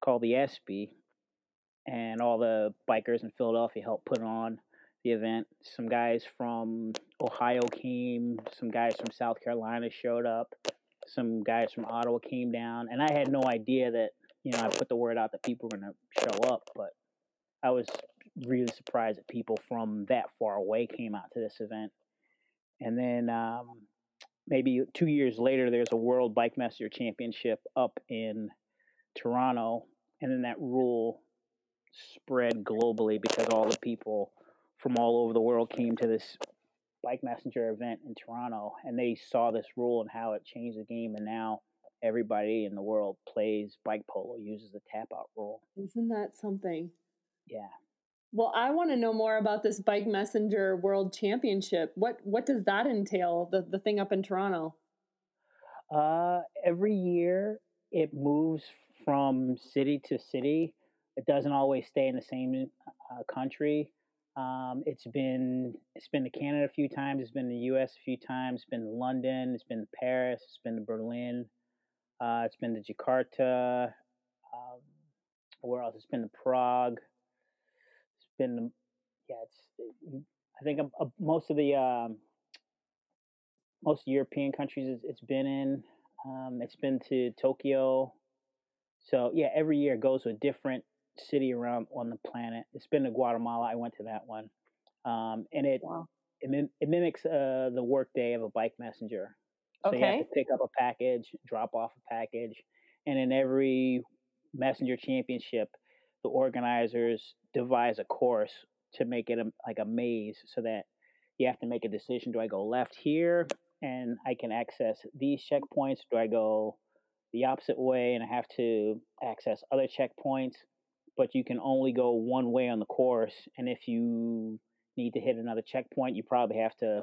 called the ESPY, and all the bikers in Philadelphia helped put on the event. Some guys from Ohio came, some guys from South Carolina showed up, some guys from Ottawa came down, and I had no idea that you know I put the word out that people were going to show up, but I was really surprised that people from that far away came out to this event. And then um, maybe two years later, there's a World Bike Master Championship up in Toronto, and then that rule spread globally because all the people from all over the world came to this bike messenger event in Toronto, and they saw this rule and how it changed the game, and now everybody in the world plays bike polo, uses the tap out rule. Isn't that something? Yeah. Well, I want to know more about this Bike Messenger World Championship. What what does that entail? The the thing up in Toronto. Uh, every year it moves from city to city. It doesn't always stay in the same uh, country. Um, it's been it's been to Canada a few times. It's been to the U.S. a few times. It's been to London. It's been to Paris. It's been to Berlin. Uh, it's been to Jakarta. Um, where else? It's been to Prague. It's been to, yeah. It's I think uh, most of the um, most European countries it's, it's been in. Um, it's been to Tokyo. So yeah, every year goes to a different city around on the planet. It's been to Guatemala. I went to that one, um, and it Wow. it, mim- it mimics uh, the workday of a bike messenger. So you have to pick up a package, drop off a package, and in every messenger championship, the organizers devise a course to make it a, like a maze, so that you have to make a decision: do I go left here and I can access these checkpoints? Do I go the opposite way and I have to access other checkpoints? But you can only go one way on the course, and if you need to hit another checkpoint, you probably have to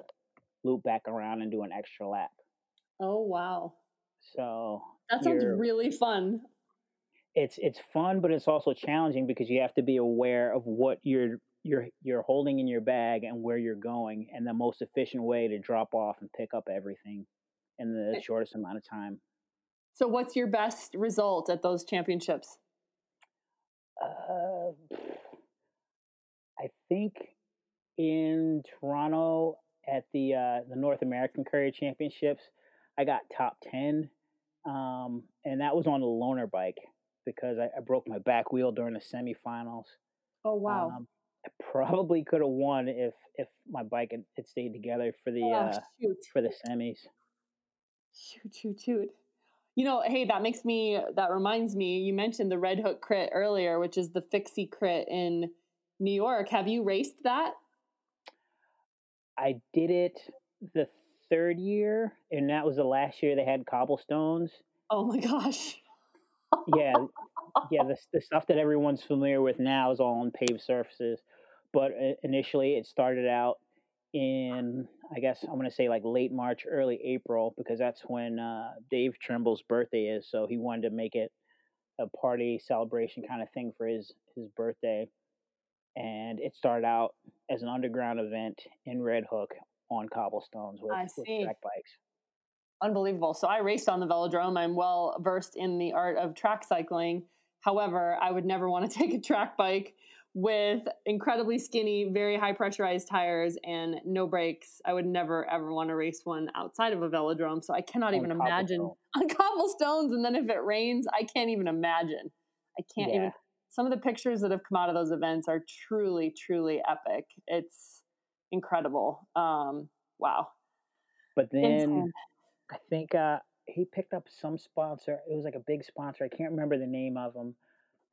loop back around and do an extra lap. Oh wow. So That sounds really fun. it's it's fun, but it's also challenging because you have to be aware of what you're you're you're holding in your bag and where you're going, and the most efficient way to drop off and pick up everything in the Eh. shortest amount of time. So what's your best result at those championships? Uh, I think in Toronto at the uh, the North American Courier Championships, I got top ten, um, and that was on a loaner bike because I, I, broke my back wheel during the semifinals. Oh wow! Um, I probably could have won if if my bike had, had stayed together for the oh, uh, for the semis. Shoot, shoot, shoot. You know, hey, that makes me, that reminds me, you mentioned the Red Hook crit earlier, which is the Fixie crit in New York. Have you raced that? I did it the third year, and that was the last year they had cobblestones. Oh my gosh. yeah, yeah, the, the stuff that everyone's familiar with now is all on paved surfaces. But uh, initially, it started out in I guess I'm gonna say like late March, early April, because that's when uh, Dave Trimble's birthday is. So he wanted to make it a party celebration kind of thing for his his birthday, and it started out as an underground event in Red Hook on cobblestones with, with track bikes. Unbelievable. So I raced on the velodrome. I'm well versed in the art of track cycling. However, I would never want to take a track bike with incredibly skinny, very high pressurized tires and no brakes. I would never ever want to race one outside of a velodrome. So I cannot on even imagine on cobblestones. And then if it rains, I can't even imagine. I can't yeah. even. Some of the pictures that have come out of those events are truly, truly epic. It's incredible. Um, wow. But then Insane. I think uh, he picked up some sponsor. It was like a big sponsor. I can't remember the name of them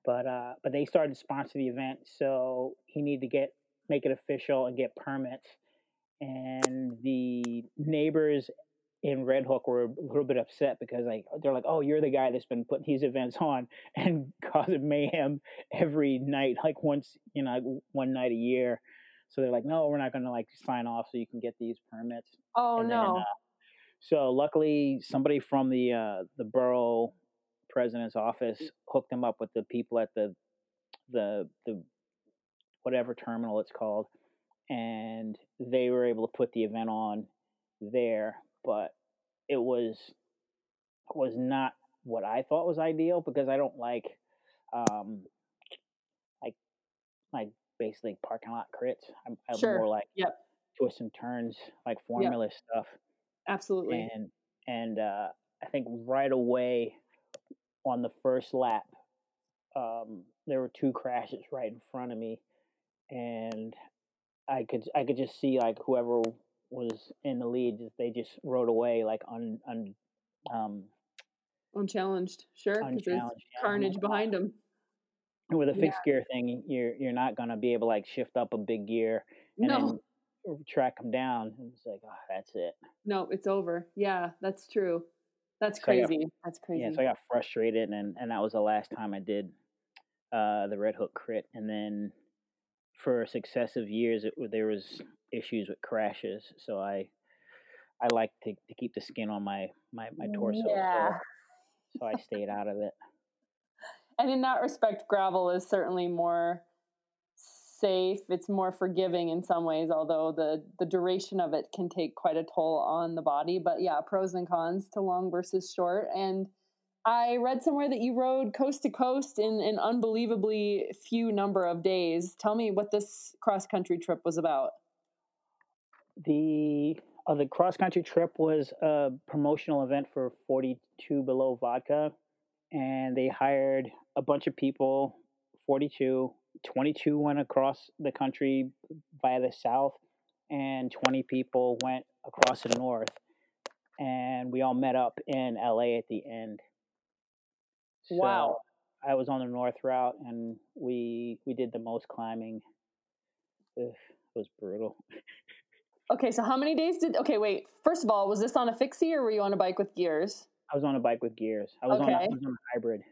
but uh, but they started to sponsor the event, so he needed to get make it official and get permits. And the neighbors in Red Hook were a little bit upset because like they're like, oh, you're the guy that's been putting these events on and causing mayhem every night, like once you know one night a year. So they're like, no, we're not going to like sign off so you can get these permits. Oh and no. Then, uh, so luckily, somebody from the uh, the borough president's office hooked him up with the people at the the the whatever terminal it's called, and they were able to put the event on there. But it was was not what I thought was ideal because I don't like um like like basically parking lot crits. I'm, I'm sure. more like yep. twists and turns, like formula yep. stuff. Absolutely. And and uh, I think right away on the first lap, um, there were two crashes right in front of me, and I could I could just see like whoever was in the lead, they just rode away like un, un um, unchallenged. Sure, because there's carnage behind them. With a fixed yeah. gear thing, you're you're not gonna be able to like shift up a big gear and no. then track them down. It's like, oh, that's it. No, it's over. Yeah, that's true. That's crazy. got, That's crazy. Yeah, so I got frustrated, and and that was the last time I did uh, the Red Hook crit, and then for successive years, it there was issues with crashes. So I I like to to keep the skin on my my my torso. Yeah. So, so I stayed out of it. And in that respect, gravel is certainly more safe. It's more forgiving in some ways, although the the duration of it can take quite a toll on the body. But yeah, pros and cons to long versus short. And I read somewhere that you rode coast to coast in an unbelievably few number of days. Tell me what this cross country trip was about. The uh, the cross country trip was a promotional event for 42 Below Vodka, and they hired a bunch of people, 42 22 went across the country via the south, and 20 people went across the north. And we all met up in LA at the end. So wow. I was on the north route, and we we did the most climbing. Ugh, it was brutal. okay, so how many days did? Okay, wait. First of all, was this on a fixie or were you on a bike with gears? I was on a bike with gears. I was, okay. on, a, I was on a hybrid.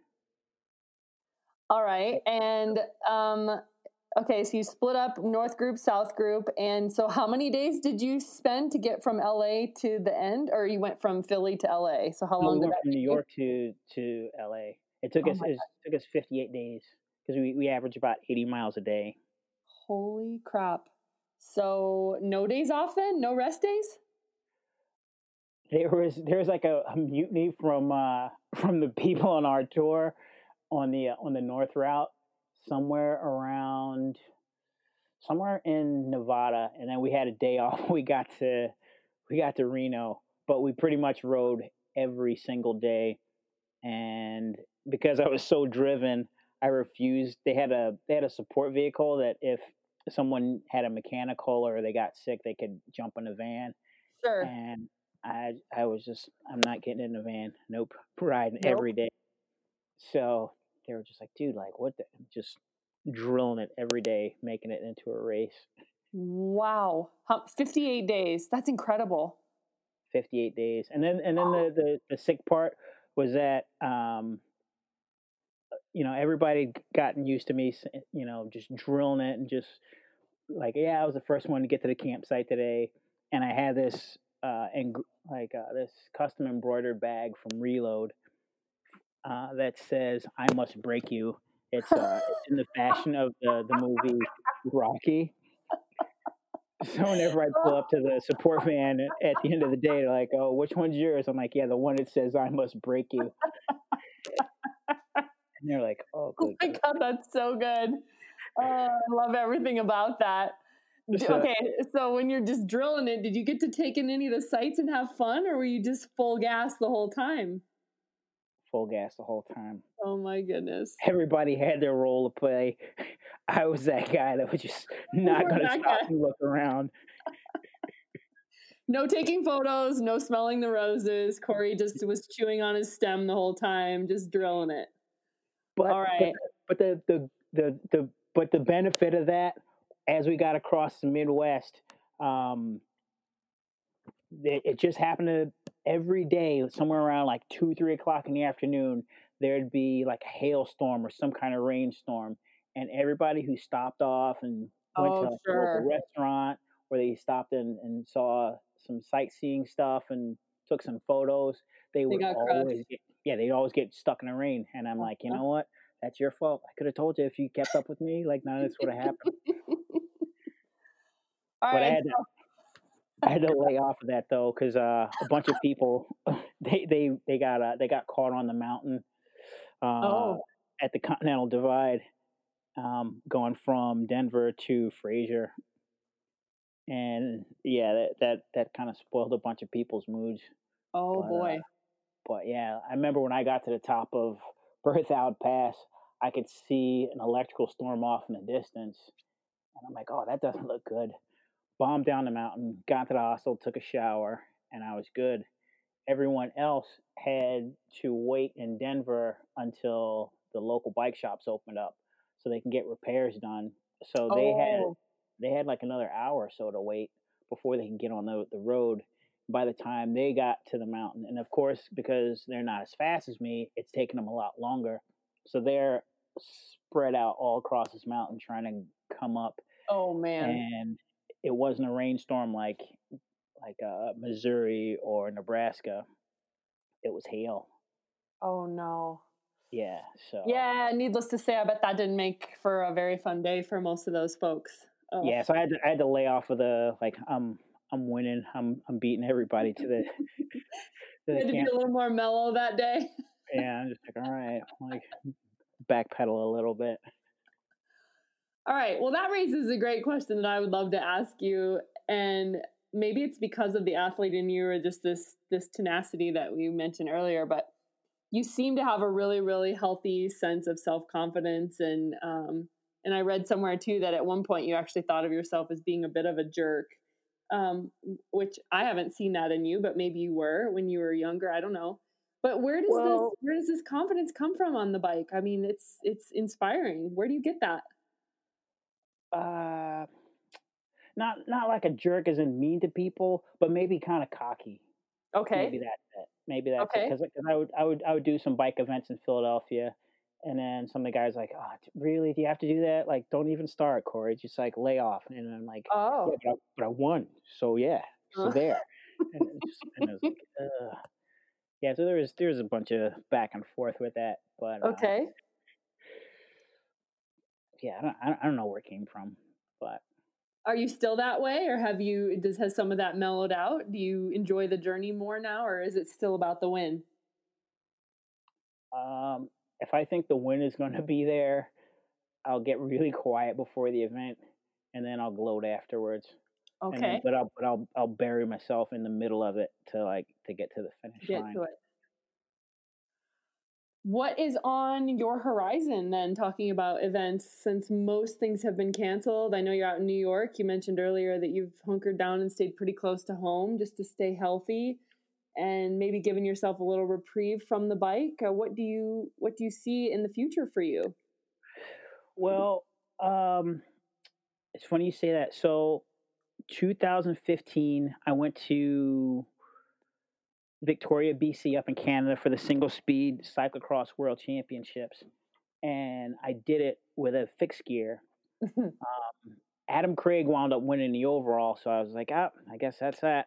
All right. And um, okay, so you split up North Group, South Group. And so how many days did you spend to get from LA to the end? Or you went from Philly to LA? So how long we did that from New York to, to LA. It took oh us it took us 58 days because we, we average about 80 miles a day. Holy crap. So no days off then? No rest days? There was there was like a, a mutiny from uh, from the people on our tour on the uh, on the north route. somewhere around somewhere in Nevada, and then we had a day off. We got to we got to Reno, but we pretty much rode every single day. And because I was so driven, I refused. They had a they had a support vehicle that if someone had a mechanical or they got sick, they could jump in a van. Sure. And I I was just I'm not getting in the van. Nope, riding Nope. every day. So they were just like, dude, like what the just drilling it every day, making it into a race. Wow. 58 days. That's incredible. 58 days. And then and then the the, the sick part was that um you know everybody gotten used to me you know just drilling it and just like yeah I was the first one to get to the campsite today and I had this uh and like uh, this custom embroidered bag from Reload uh that says I must break you. It's uh it's in the fashion of the the movie Rocky. So whenever I pull up to the support van at the end of the day, they're like, "Oh, which one's yours?" I'm like, "Yeah, the one that says I must break you." And they're like, "Oh, Oh my good." God, that's so good. Oh, I love everything about that. So- Okay, so when you're just drilling it, did you get to take in any of the sights and have fun, or were you just full gas the whole time? Full gas the whole time. Oh my goodness. Everybody had their role to play. I was that guy that was just not going to stop guy. and look around. No taking photos, no smelling the roses. Corey just was chewing on his stem the whole time, just drilling it. But All right. but the the the the but the benefit of that, as we got across the Midwest, um, it, it just happened to every day, somewhere around like two, three o'clock in the afternoon, there'd be like a hailstorm or some kind of rainstorm, and everybody who stopped off and went Oh, to like, a sure. local restaurant where they stopped and, and saw some sightseeing stuff and took some photos, they, would always get yeah, they'd always get stuck in the rain, and I'm like, you know what? That's your fault. I could have told you if you kept up with me, like none of this would have happened. All but I right. had to, I had to lay off of that though, because uh, a bunch of people they they they got uh, they got caught on the mountain uh, Oh. at the Continental Divide, um, going from Denver to Fraser, and yeah, that that that kind of spoiled a bunch of people's moods. Oh but, uh, boy. But yeah, I remember when I got to the top of Berthoud Pass, I could see an electrical storm off in the distance. And I'm like, oh, that doesn't look good. Bombed down the mountain, got to the hostel, took a shower, and I was good. Everyone else had to wait in Denver until the local bike shops opened up so they can get repairs done. So they had Oh. they had like another hour or so to wait before they can get on the, the road by the time they got to the mountain and of course because they're not as fast as me it's taking them a lot longer so they're spread out all across this mountain trying to come up Oh man. and it wasn't a rainstorm like like uh, missouri or nebraska it was hail Oh no. yeah so Yeah, needless to say, I bet that didn't make for a very fun day for most of those folks. Oh. yeah so i had to, I had to lay off of the like i'm i'm winning i'm i'm beating everybody to the, to You the had to be a little more mellow that day. yeah i'm just like all right like backpedal a little bit All right. Well, that raises a great question that I would love to ask you. And maybe it's because of the athlete in you or just this this tenacity that we mentioned earlier, but you seem to have a really, really healthy sense of self-confidence and um and I read somewhere too that at one point you actually thought of yourself as being a bit of a jerk. Um, which I haven't seen that in you, but maybe you were when you were younger. I don't know. But where does Well- this where does this confidence come from on the bike? I mean, it's it's inspiring. Where do you get that? Uh not not like a jerk as in mean to people but maybe kind of cocky Okay. maybe that's it maybe that's Okay. it because i would i would i would do some bike events in philadelphia and then some of the guys like oh really do you have to do that like don't even start corey just like lay off and i'm like Oh. yeah, but, I, but i won so yeah so Uh. there and, it just, and it was like, Ugh. yeah so there was there was a bunch of back and forth with that but uh, Okay. Yeah I don't, I don't i don't know where it came from but Are you still that way, or have you? Does has some of that mellowed out? Do you enjoy the journey more now, or is it still about the win? Um, if I think the win is going to be there, I'll get really quiet before the event, and then I'll gloat afterwards. And then, Okay. but I'll but I'll I'll bury myself in the middle of it to like to get to the finish Get line. to it. What is on your horizon then, talking about events, since most things have been canceled? I know you're out in New York. You mentioned earlier that you've hunkered down and stayed pretty close to home just to stay healthy and maybe giving yourself a little reprieve from the bike. Uh, what do you what do you see in the future for you? Well, um, it's funny you say that. So, 2015, I went to Victoria, BC, up in Canada for the single speed cyclocross world championships, and I did it with a fixed gear. Um, Adam Craig wound up winning the overall, so I was like, ah, I guess that's that.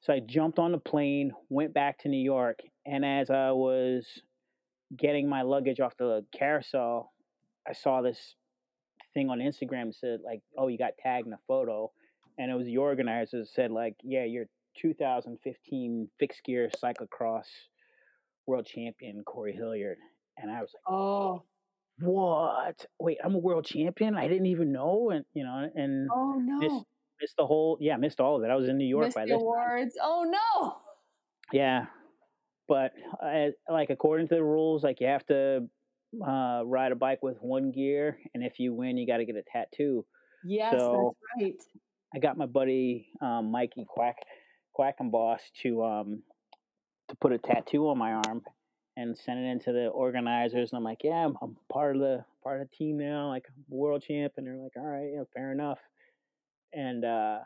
So I jumped on the plane, went back to New York, and as I was getting my luggage off the carousel, I saw this thing on Instagram that said like, "Oh, you got tagged in a photo," and it was the organizers that said like, "Yeah, you're 2015 fixed gear cyclocross world champion Corey Hilliard," and I was like, oh, "What? Wait, I'm a world champion? I didn't even know." And you know, and oh missed no. missed the whole yeah, missed all of it. I was in New York Missed by the this. time. awards. Oh no. Yeah, but uh, like according to the rules, like you have to uh, ride a bike with one gear, and if you win, you got to get a tattoo. Yes, So- that's right. I got my buddy um, Mikey Quack Quack and Boss to um, to put a tattoo on my arm and send it into the organizers. And I'm like, yeah, I'm, I'm part of the part of the team now, like I'm world champ. And they're like, all right, yeah, fair enough. And uh,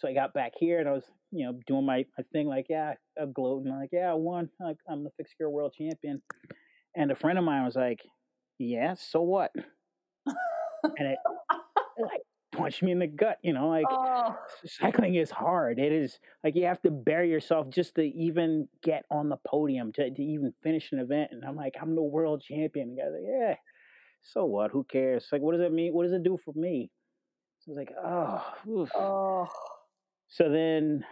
so I got back here and I was, you know, doing my, my thing, like, yeah, I'm gloating, like, yeah, I won, like I'm the fixed gear world champion. And a friend of mine was like, yeah, so what? And it like punched me in the gut, you know, like oh, cycling is hard. It is like you have to bury yourself just to even get on the podium to, to even finish an event. And I'm like, I'm the world champion. The guy's like, yeah, so what? Who cares? Like, what does it mean? What does it do for me? So I was like, oh. oof. oh. So then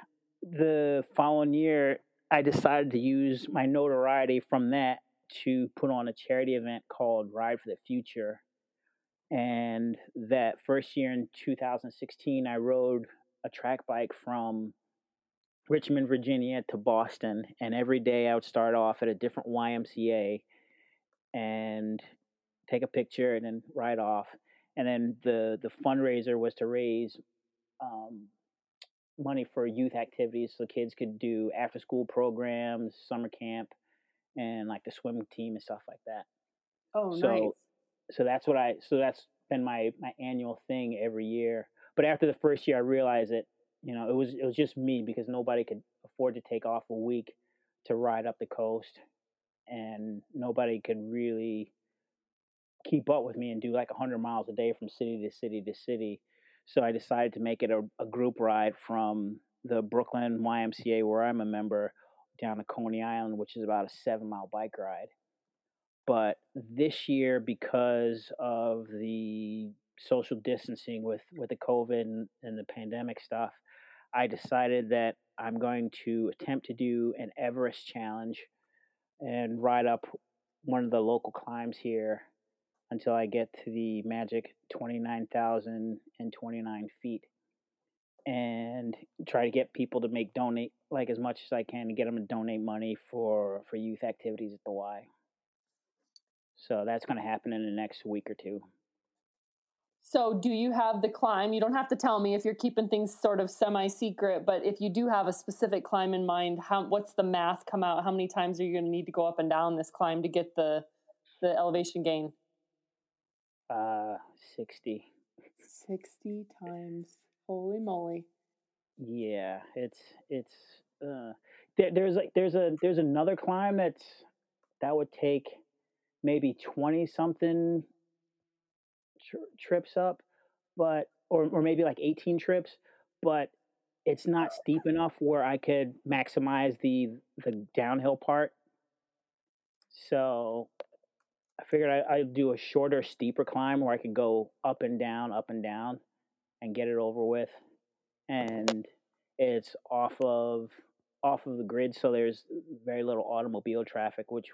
the following year, I decided to use my notoriety from that to put on a charity event called Ride for the Future. And that first year in 2016, I rode a track bike from Richmond, Virginia to Boston. And every day I would start off at a different YMCA and take a picture and then ride off. And then the, the fundraiser was to raise um, money for youth activities so kids could do after school programs, summer camp, and like the swim team and stuff like that. Oh, So, nice. So that's what I so that's been my my annual thing every year. But after the first year I realized that, you know, it was it was just me because nobody could afford to take off a week to ride up the coast and nobody could really keep up with me and do like 100 miles a day from city to city to city. So I decided to make it a, a group ride from the Brooklyn YMCA, where I'm a member, down to Coney Island, which is about a seven mile bike ride. But this year, because of the social distancing with, with the COVID and, and the pandemic stuff, I decided that I'm going to attempt to do an Everest challenge and ride up one of the local climbs here until I get to the magic 29,029 feet and try to get people to make donate like as much as I can to get them to donate money for for youth activities at the Y. So that's going to happen in the next week or two. So, do you have the climb? You don't have to tell me if you're keeping things sort of semi-secret, but if you do have a specific climb in mind, how what's the math come out? How many times are you going to need to go up and down this climb to get the the elevation gain? Uh 60. 60 times. Holy moly. Yeah, it's it's uh there, there's like there's a there's another climb that's that would take maybe 20 something tr- trips up, but or or maybe like 18 trips, but it's not oh, steep enough where I could maximize the the downhill part. So I figured I, I'd do a shorter, steeper climb where I could go up and down, up and down, and get it over with. And it's off of off of the grid, so there's very little automobile traffic, which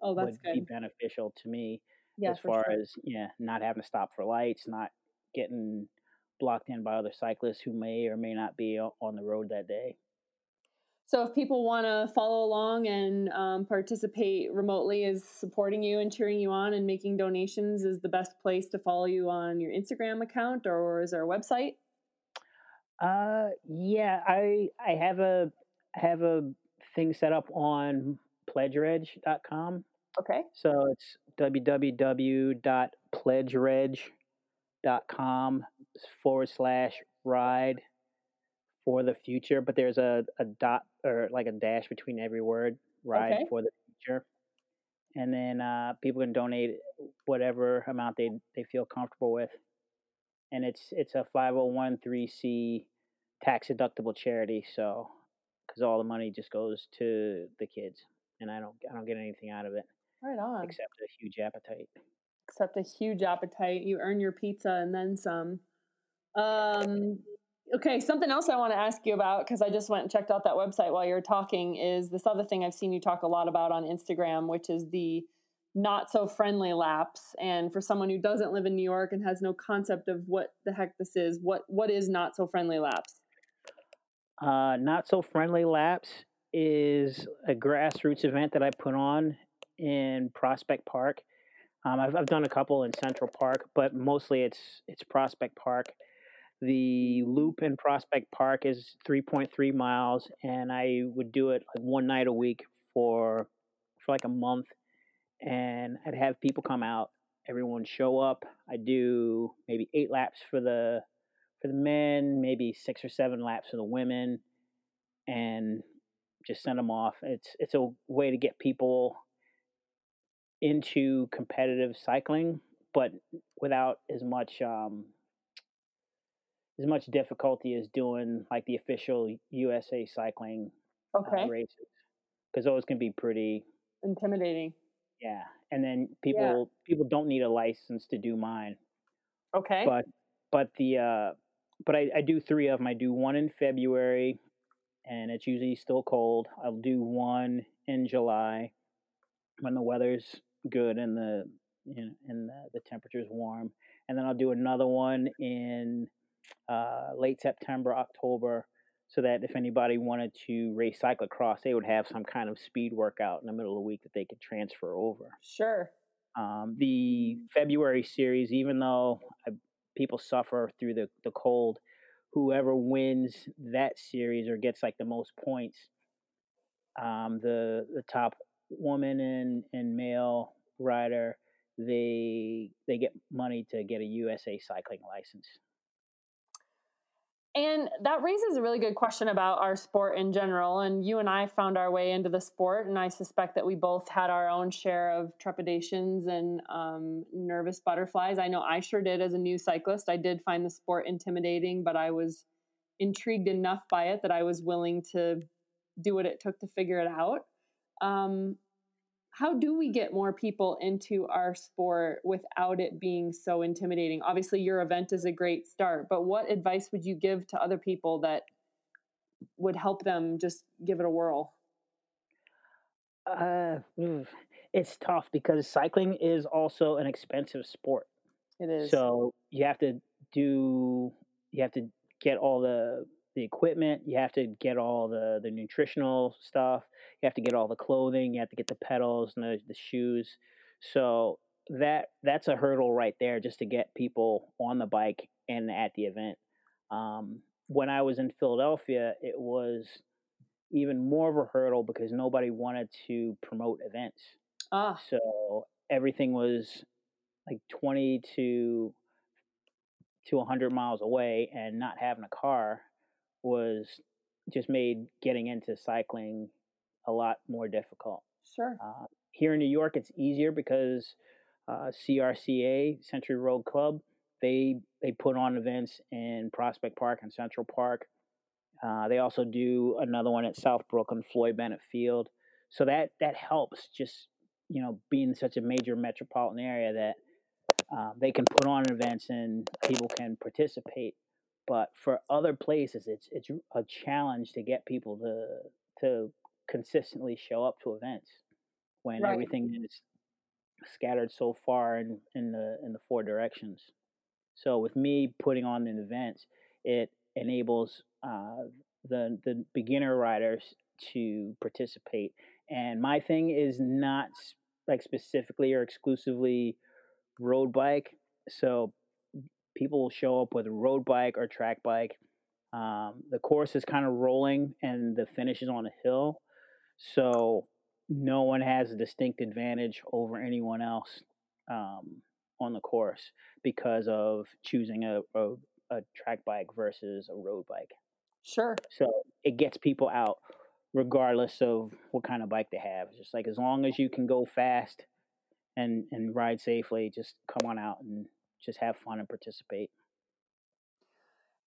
Oh, that's would be beneficial to me Yeah, as far sure. as yeah, not having to stop for lights, not getting blocked in by other cyclists who may or may not be on the road that day. So if people want to follow along and um, participate remotely, is supporting you and cheering you on and making donations is the best place to follow you on your Instagram account or is there a website? Uh, yeah, I I have a have a thing set up on pledgereg.com. Okay. So it's www.pledgereg.com forward slash ride for the future. But there's a, a dot or like a dash between every word ride Okay. for the future. And then uh, people can donate whatever amount they, they feel comfortable with. And it's it's a 501c tax deductible charity. So because all the money just goes to the kids, and I don't I don't get anything out of it Right on. except a huge appetite. Except a huge appetite. You earn your pizza and then some. Um, okay, something else I want to ask you about because I just went and checked out that website while you were talking is this other thing I've seen you talk a lot about on Instagram, which is the not so friendly laps. And for someone who doesn't live in New York and has no concept of what the heck this is, what what is not so friendly laps? Uh, Not so friendly laps is a grassroots event that I put on in Prospect Park. Um, I've I've done a couple in Central Park, but mostly it's it's Prospect Park. The loop in Prospect Park is 3.3 miles, and I would do it like one night a week for for like a month, and I'd have people come out. Everyone show up. I do maybe eight laps for the for the men, maybe six or seven laps for the women, and just send them off. It's it's a way to get people into competitive cycling, but without as much um, as much difficulty as doing like the official USA cycling Okay. uh, races, because those can be pretty Intimidating. yeah. And then people people don't need a license to do mine. Okay. but but the uh but I, I do three of them i do one in february and it's usually still cold. I'll do one in july when the weather's good and the you know, and the, the temperature's warm and then i'll do another one in uh, late september october so that if anybody wanted to race cyclocross they would have some kind of speed workout in the middle of the week that they could transfer over. Sure. um, the February series, even though I, people suffer through the, the cold, whoever wins that series or gets like the most points, um, the the top woman and, and male rider, they they get money to get a USA cycling license. And that raises a really good question about our sport in general. And you and I found our way into the sport, and I suspect that we both had our own share of trepidations and um, nervous butterflies. I know I sure did as a new cyclist. I did find the sport intimidating, but I was intrigued enough by it that I was willing to do what it took to figure it out. Um, how do we get more people into our sport without it being so intimidating? Obviously, your event is a great start, but what advice would you give to other people that would help them just give it a whirl? Uh, it's tough because cycling is also an expensive sport. It is. So you have to do you have to get all the the equipment, you have to get all the the nutritional stuff, you have to get all the clothing, you have to get the pedals and the, the shoes. So that that's a hurdle right there just to get people on the bike and at the event. Um, when I was in Philadelphia, it was even more of a hurdle because nobody wanted to promote events. ah, So everything was like 20 to to 100 miles away and not having a car was just made getting into cycling a lot more difficult. sure. Uh, here in New York, it's easier because uh, CRCA, Century Road Club, they they put on events in Prospect Park and Central Park. Uh, they also do another one at South Brooklyn, Floyd Bennett Field. So that that helps. Just you know, being such a major metropolitan area that um, they can put on events and people can participate. But for other places, it's it's a challenge to get people to to consistently show up to events when Right. everything is scattered so far in, in the in the four directions. So with me putting on an event, it enables uh, the the beginner riders to participate. And my thing is not like specifically or exclusively road bike. So people will show up with a road bike or track bike. Um, the course is kind of rolling and the finish is on a hill. So no one has a distinct advantage over anyone else um, on the course because of choosing a, a, a track bike versus a road bike. Sure. So it gets people out regardless of what kind of bike they have. Just like as long as you can go fast and and ride safely, just come on out and just have fun and participate.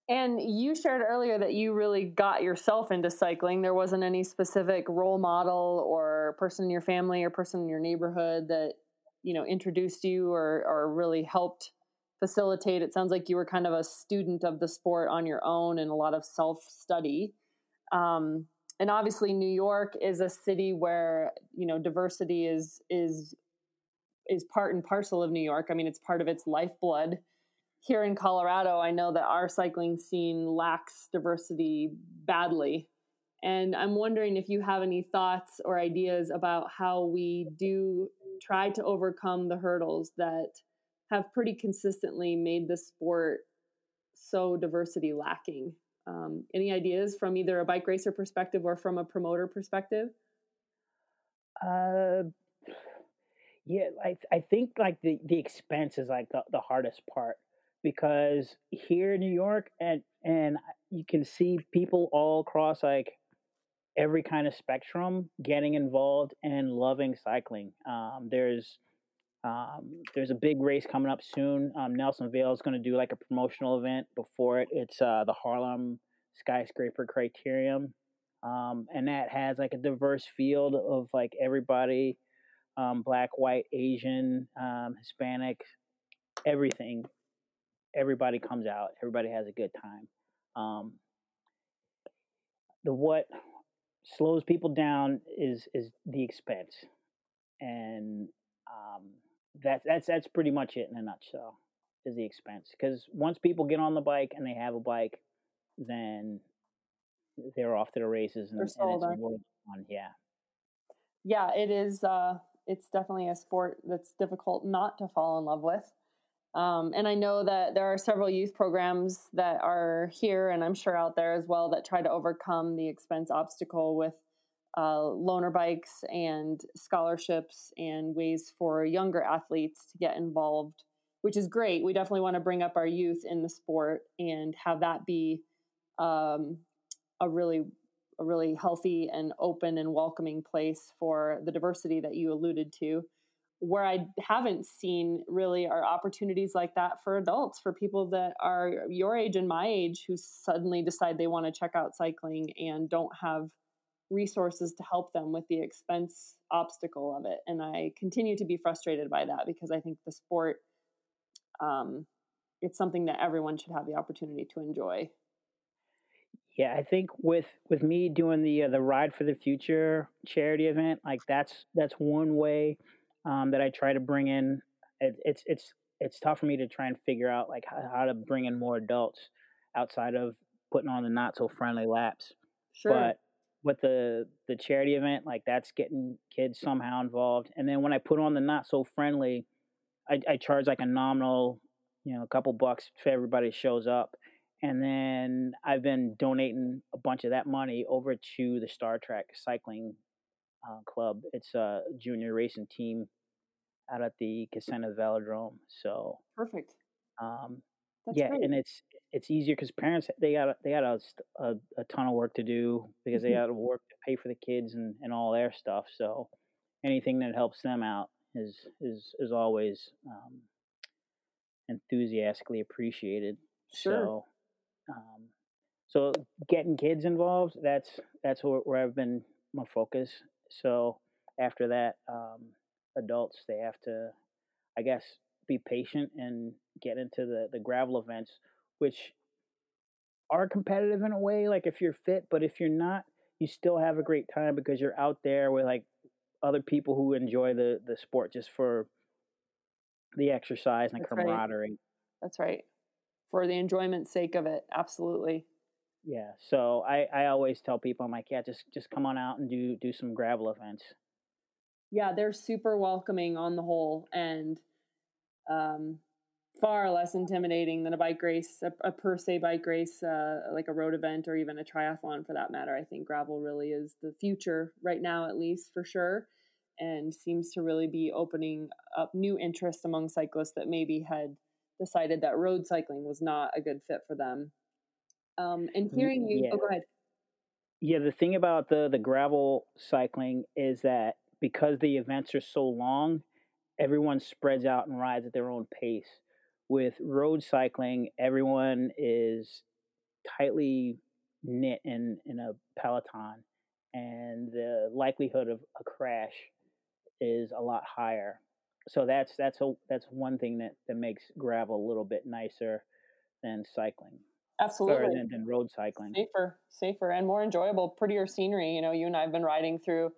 And you shared earlier that you really got yourself into cycling. There wasn't any specific role model or person in your family or person in your neighborhood that, you know, introduced you or, or really helped facilitate. It sounds like you were kind of a student of the sport on your own and a lot of self study. Um, and obviously, New York is a city where you know diversity is is is part and parcel of New York. I mean, it's part of its lifeblood here in Colorado, I know that our cycling scene lacks diversity badly. And I'm wondering if you have any thoughts or ideas about how we do try to overcome the hurdles that have pretty consistently made the sport so diversity lacking. Um, any ideas from either a bike racer perspective or from a promoter perspective? Uh, yeah, I I think like the the expense is like the, the hardest part because here in New York and and you can see people all across like every kind of spectrum getting involved and loving cycling. Um, there's um, there's a big race coming up soon. Um, Nelson Vails is going to do like a promotional event before it. It's uh, the Harlem Skyscraper Criterium, um, and that has like a diverse field of like everybody, um, black, white, Asian, um, Hispanic, everything everybody comes out, everybody has a good time. Um, the what slows people down is is the expense, and um, that's that's that's pretty much it in a nutshell. Is the expense because once people get on the bike and they have a bike, then they're off to the races and, and it's more fun. Yeah. Yeah, it is. Uh, it's definitely a sport that's difficult not to fall in love with. Um, and I know that there are several youth programs that are here, and I'm sure out there as well, that try to overcome the expense obstacle with uh, loaner bikes and scholarships and ways for younger athletes to get involved, which is great. We definitely want to bring up our youth in the sport and have that be um, a really a really healthy and open and welcoming place for the diversity that you alluded to where I haven't seen really are opportunities like that for adults, for people that are your age and my age who suddenly decide they want to check out cycling and don't have resources to help them with the expense obstacle of it. And I continue to be frustrated by that because I think the sport, um, it's something that everyone should have the opportunity to enjoy. Yeah, I think with with me doing the uh, the Ride for the Future charity event, like that's that's one way um, that I try to bring in. It, it's it's it's tough for me to try and figure out like how, how, to bring in more adults outside of putting on the not so friendly laps. Sure. But with the the charity event, like that's getting kids somehow involved. And then when I put on the not so friendly, I, I charge like a nominal, you know, a couple bucks if everybody shows up. And then I've been donating a bunch of that money over to the Star Track cycling uh, club. It's a junior racing team out at the Kissena Velodrome. So perfect. Um, yeah, great. and it's it's easier because parents they got they got a, a, a, ton of work to do because they mm-hmm. got to work to pay for the kids and, and all their stuff. So anything that helps them out is is is always um, enthusiastically appreciated. Sure. So, um, so getting kids involved that's that's where, where I've been my focus so after that, um, adults they have to, I guess, be patient and get into the the gravel events, which are competitive in a way. Like if you're fit, but if you're not, you still have a great time because you're out there with like other people who enjoy the the sport just for the exercise and the That's right. camaraderie. That's right. For the enjoyment's sake of it, absolutely. Yeah. So I, I always tell people I'm like, yeah, just just come on out and do do some gravel events. Yeah, they're super welcoming on the whole, and um, far less intimidating than a bike race, a, a per se bike race, uh, like a road event or even a triathlon for that matter. I think gravel really is the future right now, at least for sure, and seems to really be opening up new interest among cyclists that maybe had decided that road cycling was not a good fit for them. Um, and hearing you, Yeah. oh, go ahead. Yeah, the thing about the the gravel cycling is that because the events are so long, everyone spreads out and rides at their own pace. With road cycling, everyone is tightly knit in in a peloton, and the likelihood of a crash is a lot higher. So that's that's a that's one thing that that makes gravel a little bit nicer than cycling Absolutely. than, than road cycling. safer, safer, and more enjoyable, prettier scenery. You know, you and I have been riding through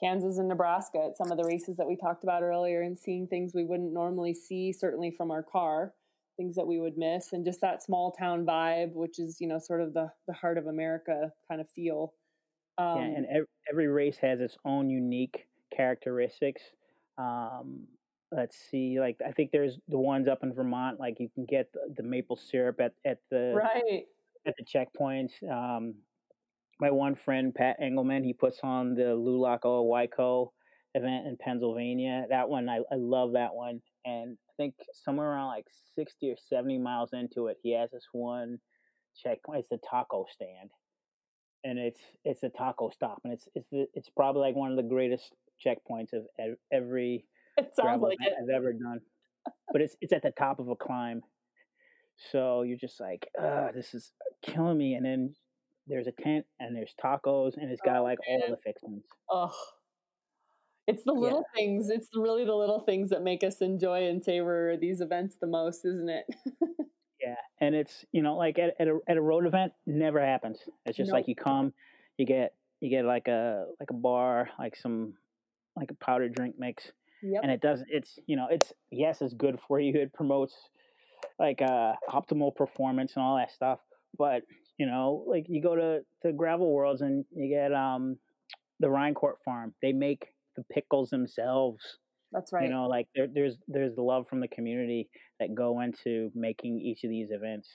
Kansas and Nebraska at some of the races that we talked about earlier and seeing things we wouldn't normally see, certainly from our car, things that we would miss, and just that small town vibe, which is, you know, sort of the, the heart of America kind of feel. Um, yeah, and every, every race has its own unique characteristics. Um, let's see, like I think there's the ones up in Vermont, like you can get the, the maple syrup at, at the right. at the checkpoints. Um, my one friend Pat Engelman, he puts on the Lulaco Waiko event in Pennsylvania. That one, I, I love that one. And I think somewhere around like 60 or 70 miles into it, he has this one checkpoint. It's the taco stand, and it's it's a taco stop, and it's it's the, it's probably like one of the greatest checkpoints of every It sounds gravel like. I've ever done. But it's it's at the top of a climb, so you're just like, this is killing me. And then there's a tent and there's tacos and it's got Oh, like all the fixings. Oh, it's the Yeah. little things. It's really the little things that make us enjoy and savor these events the most, isn't it? Yeah, and it's you know like at, at a at a road event never happens. It's just like you come, you get you get like a like a bar, like some like a powdered drink mix, yep. and it does it's you know it's yes it's good for you. It promotes like uh optimal performance and all that stuff. But you know like you go to to gravel worlds and you get um the Rhinecourt farm. They make the pickles themselves. That's right. You know, like there, there's there's the love from the community that go into making each of these events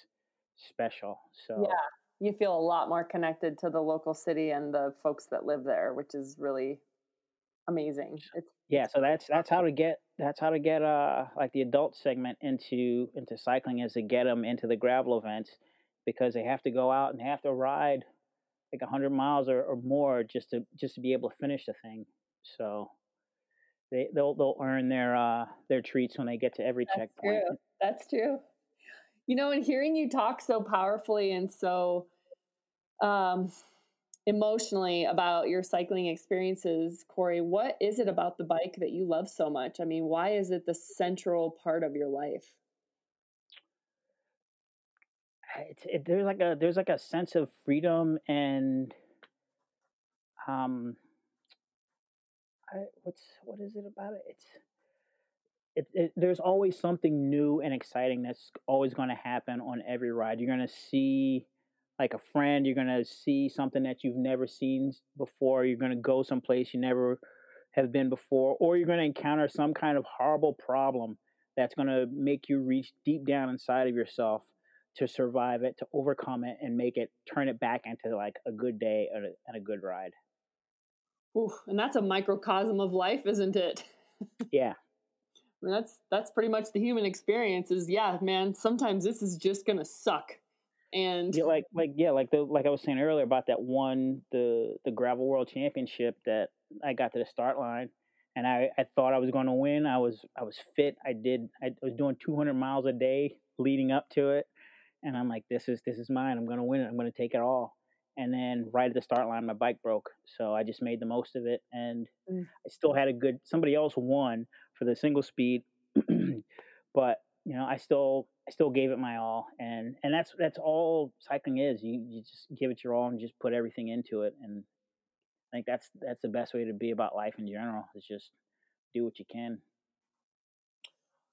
special. So yeah, you feel a lot more connected to the local city and the folks that live there, which is really amazing. It's yeah, so that's that's how to get that's how to get uh like the adult segment into into cycling is to get them into the gravel events because they have to go out and they have to ride like 100 miles or, or more just to just to be able to finish the thing. So they they'll they'll earn their uh their treats when they get to every That's checkpoint. true. That's true. You know, and hearing you talk so powerfully and so um, emotionally about your cycling experiences, Corey, what is it about the bike that you love so much? I mean, why is it the central part of your life? it's it, there's like a there's like a sense of freedom and um I, what's what is it about it it's it, it there's always something new and exciting that's always going to happen on every ride you're going to see like a friend you're going to see something that you've never seen before you're going to go someplace you never have been before or you're going to encounter some kind of horrible problem that's going to make you reach deep down inside of yourself to survive it, to overcome it, and make it turn it back into like a good day and a, and a good ride. Ooh, and that's a microcosm of life, isn't it? Yeah, I mean, that's that's pretty much the human experience. Is yeah, man. Sometimes this is just gonna suck, and yeah, like like yeah, like the like I was saying earlier about that one the the gravel world championship that I got to the start line, and I I thought I was going to win. I was I was fit. I did I was doing 200 miles a day leading up to it, and I'm like, this is this is mine. I'm going to win it. I'm going to take it all. And then right at the start line, my bike broke, so I just made the most of it, and Mm. I still had a good. Somebody else won for the single speed, but you know, I still I still gave it my all, and and that's that's all cycling is. You you just give it your all and just put everything into it, and I think that's that's the best way to be about life in general. Is just do what you can.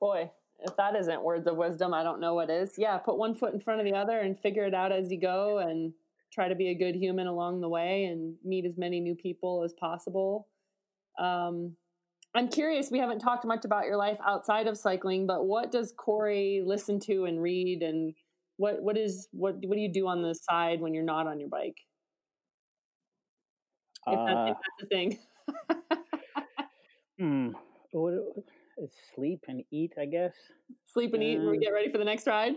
Boy, if that isn't words of wisdom, I don't know what is. Yeah, put one foot in front of the other and figure it out as you go and try to be a good human along the way and meet as many new people as possible. Um, I'm curious, we haven't talked much about your life outside of cycling, but what does Corey listen to and read and what what is what what do you do on the side when you're not on your bike? If, that, Uh, if that's a thing. hmm, what, it's sleep and eat, I guess. Sleep and eat when we Um, get ready for the next ride.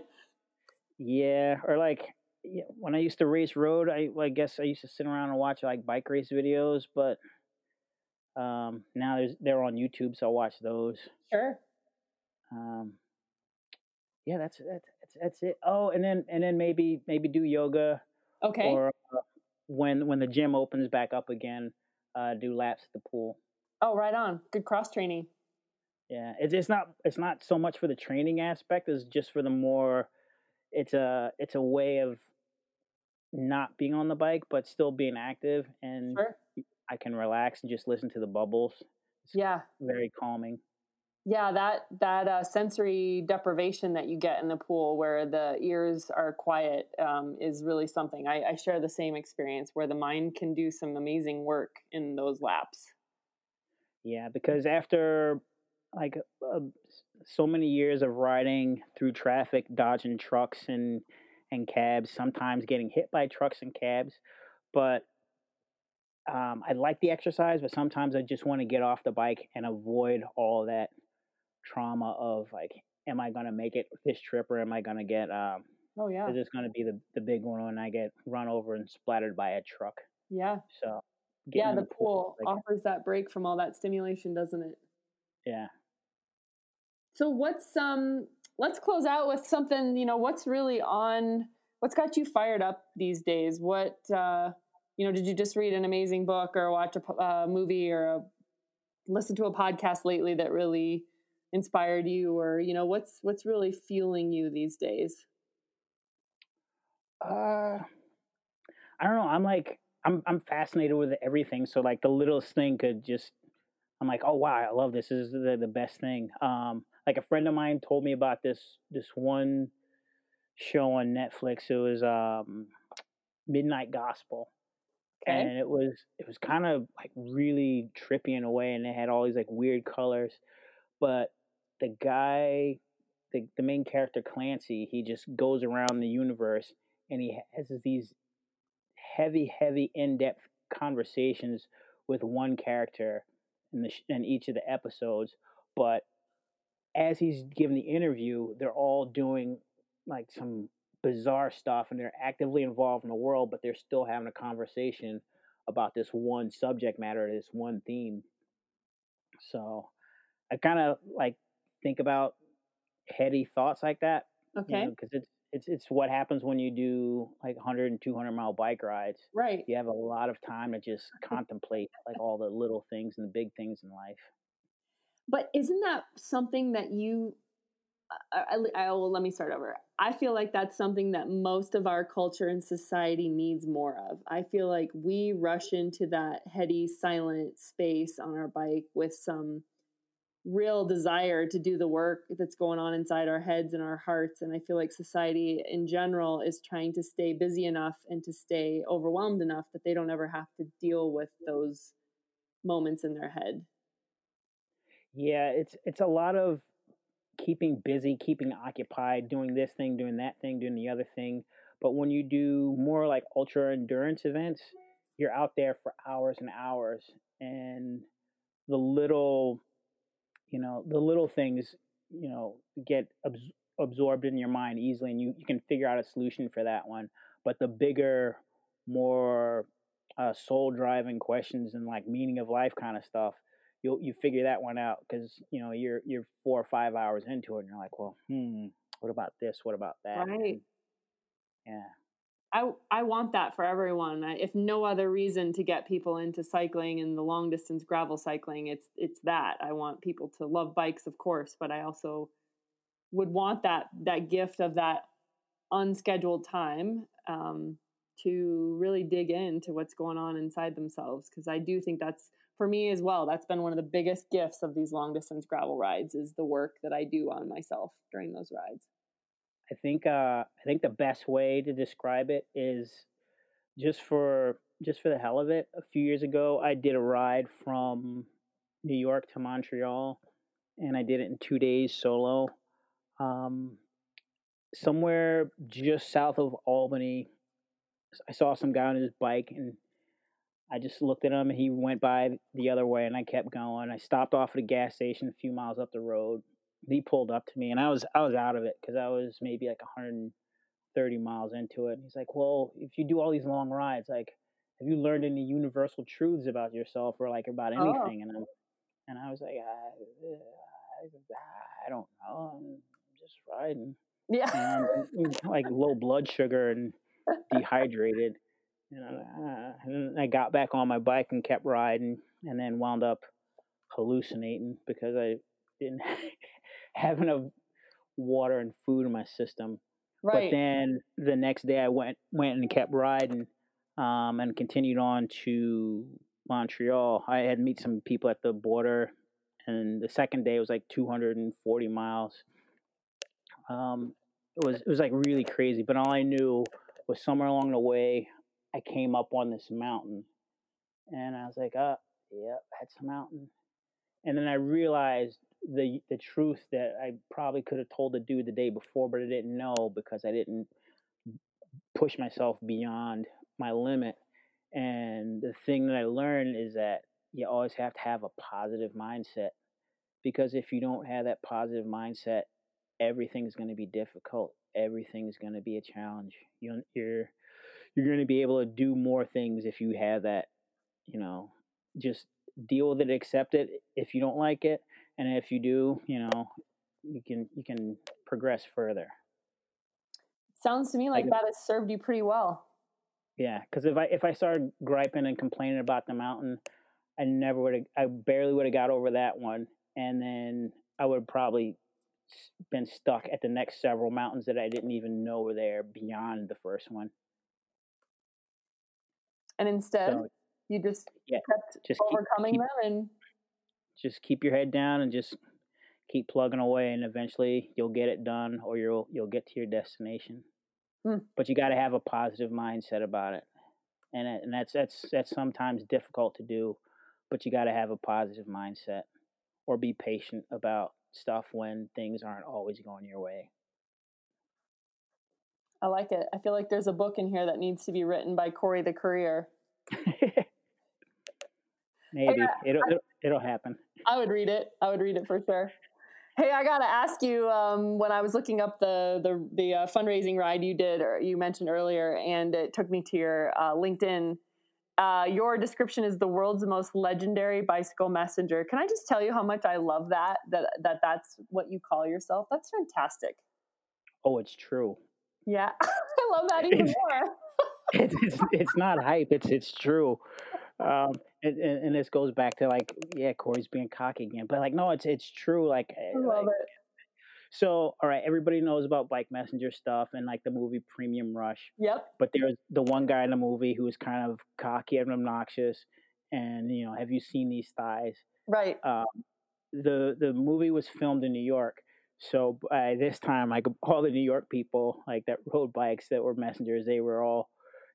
Yeah, or like yeah, when I used to race road, I, I guess I used to sit around and watch like bike race videos, but um, now there's they're on YouTube, so I watch those. Sure. Um, yeah, that's that's that's, that's it. Oh, and then and then maybe maybe do yoga Okay. or uh, when when the gym opens back up again, uh, do laps at the pool. oh, right on. Good cross training. Yeah, it's it's not it's not so much for the training aspect as just for the more. It's a it's a way of not being on the bike but still being active, and Sure. I can relax and just listen to the bubbles. It's Yeah. very calming. Yeah, that that uh, sensory deprivation that you get in the pool, where the ears are quiet, um, is really something. I, I share the same experience, where the mind can do some amazing work in those laps. Yeah, because after like uh, so many years of riding through traffic, dodging trucks and and cabs, sometimes getting hit by trucks and cabs, but um, I like the exercise, but sometimes I just want to get off the bike and avoid all that trauma of like, am I gonna make it this trip or am I gonna get um, Oh yeah, is this gonna be the the big one when I get run over and splattered by a truck? yeah, So yeah. getting The in pool like, offers that break from all that stimulation, doesn't it? yeah. So what's um? Let's close out with something. You know, what's really on? What's got you fired up these days? What uh, you know? Did you just read an amazing book or watch a uh, movie or a, listen to a podcast lately that really inspired you? Or you know, what's what's really fueling you these days? Uh, I don't know. I'm like I'm I'm fascinated with everything. So like the littlest thing could just I'm like, oh wow, I love this. This is the the best thing. Um, like a friend of mine told me about this this one show on Netflix. It was um Midnight Gospel. Okay, And it was it was kind of like really trippy in a way, and it had all these like weird colors. But the guy, the the main character Clancy, he just goes around the universe and he has these heavy, heavy, in depth conversations with one character in the in each of the episodes. But as he's giving the interview, they're all doing like some bizarre stuff and they're actively involved in the world, but they're still having a conversation about this one subject matter, this one theme. So I kind of like think about heady thoughts like that, okay, because it's it's it's what happens when you do like 100 and 200 mile bike rides. right. You have a lot of time to just contemplate like all the little things and the big things in life. But isn't that something that you? I, I, I, well, let me start over. I feel like that's something that most of our culture and society needs more of. I feel like we rush into that heady, silent space on our bike with some real desire to do the work that's going on inside our heads and our hearts. And I feel like society in general is trying to stay busy enough and to stay overwhelmed enough that they don't ever have to deal with those moments in their head. Yeah, it's it's a lot of keeping busy, keeping occupied, doing this thing, doing that thing, doing the other thing. But when you do more like ultra endurance events, you're out there for hours and hours and the little you know, the little things, you know, get abs- absorbed in your mind easily and you, you can figure out a solution for that one. But the bigger, more uh, soul driving questions and like meaning of life kind of stuff, you'll you figure that one out because you know you're you're four or five hours into it and you're like, well, hmm, what about this? What about that? Right. Yeah. I I want that for everyone. I, if no other reason to get people into cycling and the long distance gravel cycling, it's it's that. I want people to love bikes, of course, but I also would want that that gift of that unscheduled time. Um, to really dig into what's going on inside themselves because I do think that's for me as well. That's been one of the biggest gifts of these long distance gravel rides is the work that I do on myself during those rides. I think uh, I think the best way to describe it is just for just for the hell of it. A few years ago, I did a ride from New York to Montreal, and I did it in two days solo. Um, somewhere just south of Albany, I saw some guy on his bike, and I just looked at him. And he went by the other way, and I kept going. I stopped off at a gas station a few miles up the road. He pulled up to me, and I was I was out of it because I was maybe like 130 miles into it. And he's like, "Well, if you do all these long rides, like, have you learned any universal truths about yourself or like about Oh. anything?" And I'm and I was like, I, I, don't know. I'm just riding. Yeah. And like low blood sugar and dehydrated. And, I, uh, and I got back on my bike and kept riding, and then wound up hallucinating because I didn't have enough water and food in my system. right. But then the next day I went went and kept riding, um, and continued on to Montreal. I had meet some people at the border, and the second day was like 240 miles. Um, it was it was like really crazy. But all I knew was somewhere along the way I came up on this mountain, and I was like, "Uh, yep, that's a mountain." And then I realized the the truth that I probably could have told the dude the day before, but I didn't know because I didn't push myself beyond my limit. And the thing that I learned is that you always have to have a positive mindset because if you don't have that positive mindset, everything's going to be difficult. Everything's going to be a challenge. You're you're you're going to be able to do more things if you have that, you know, just deal with it, accept it if you don't like it, and if you do, you know, you can you can progress further. Sounds to me like Like- that has served you pretty well. Yeah, because if I if I started griping and complaining about the mountain, I never would have. I barely would have got over that one, and then I would have probably been stuck at the next several mountains that I didn't even know were there beyond the first one. And instead, So you just yeah, kept just keep, overcoming keep them and just keep your head down and just keep plugging away, and eventually you'll get it done, or you'll you'll get to your destination. Hmm. But you got to have a positive mindset about it, and it, and that's that's that's sometimes difficult to do, but you got to have a positive mindset, or be patient about stuff when things aren't always going your way. I like it. I feel like there's a book in here that needs to be written by Corey the Courier. Maybe it'll, it'll it'll happen. I would read it. I would read it for sure. Hey, I gotta ask you. Um, when I was looking up the the the uh, fundraising ride you did, or you mentioned earlier, and it took me to your uh, LinkedIn. Uh, your description is the world's most legendary bicycle messenger. Can I just tell you how much I love that? That that that's what you call yourself. That's fantastic. Oh, it's true. Yeah, I love that even It's- more. it's, it's it's not hype. It's it's true. Um, and, and, and this goes back to like, yeah, Corey's being cocky again, but like, no, it's it's true. Like, eh, I love like it. so, all right, everybody knows about Bike Messenger stuff and like the movie Premium Rush, Yep. but there's the one guy in the movie who was kind of cocky and obnoxious, and you know, have you seen these thighs? Right. um, the the movie was filmed in New York. So by this time, like all the New York people, like that rode bikes that were messengers, they were all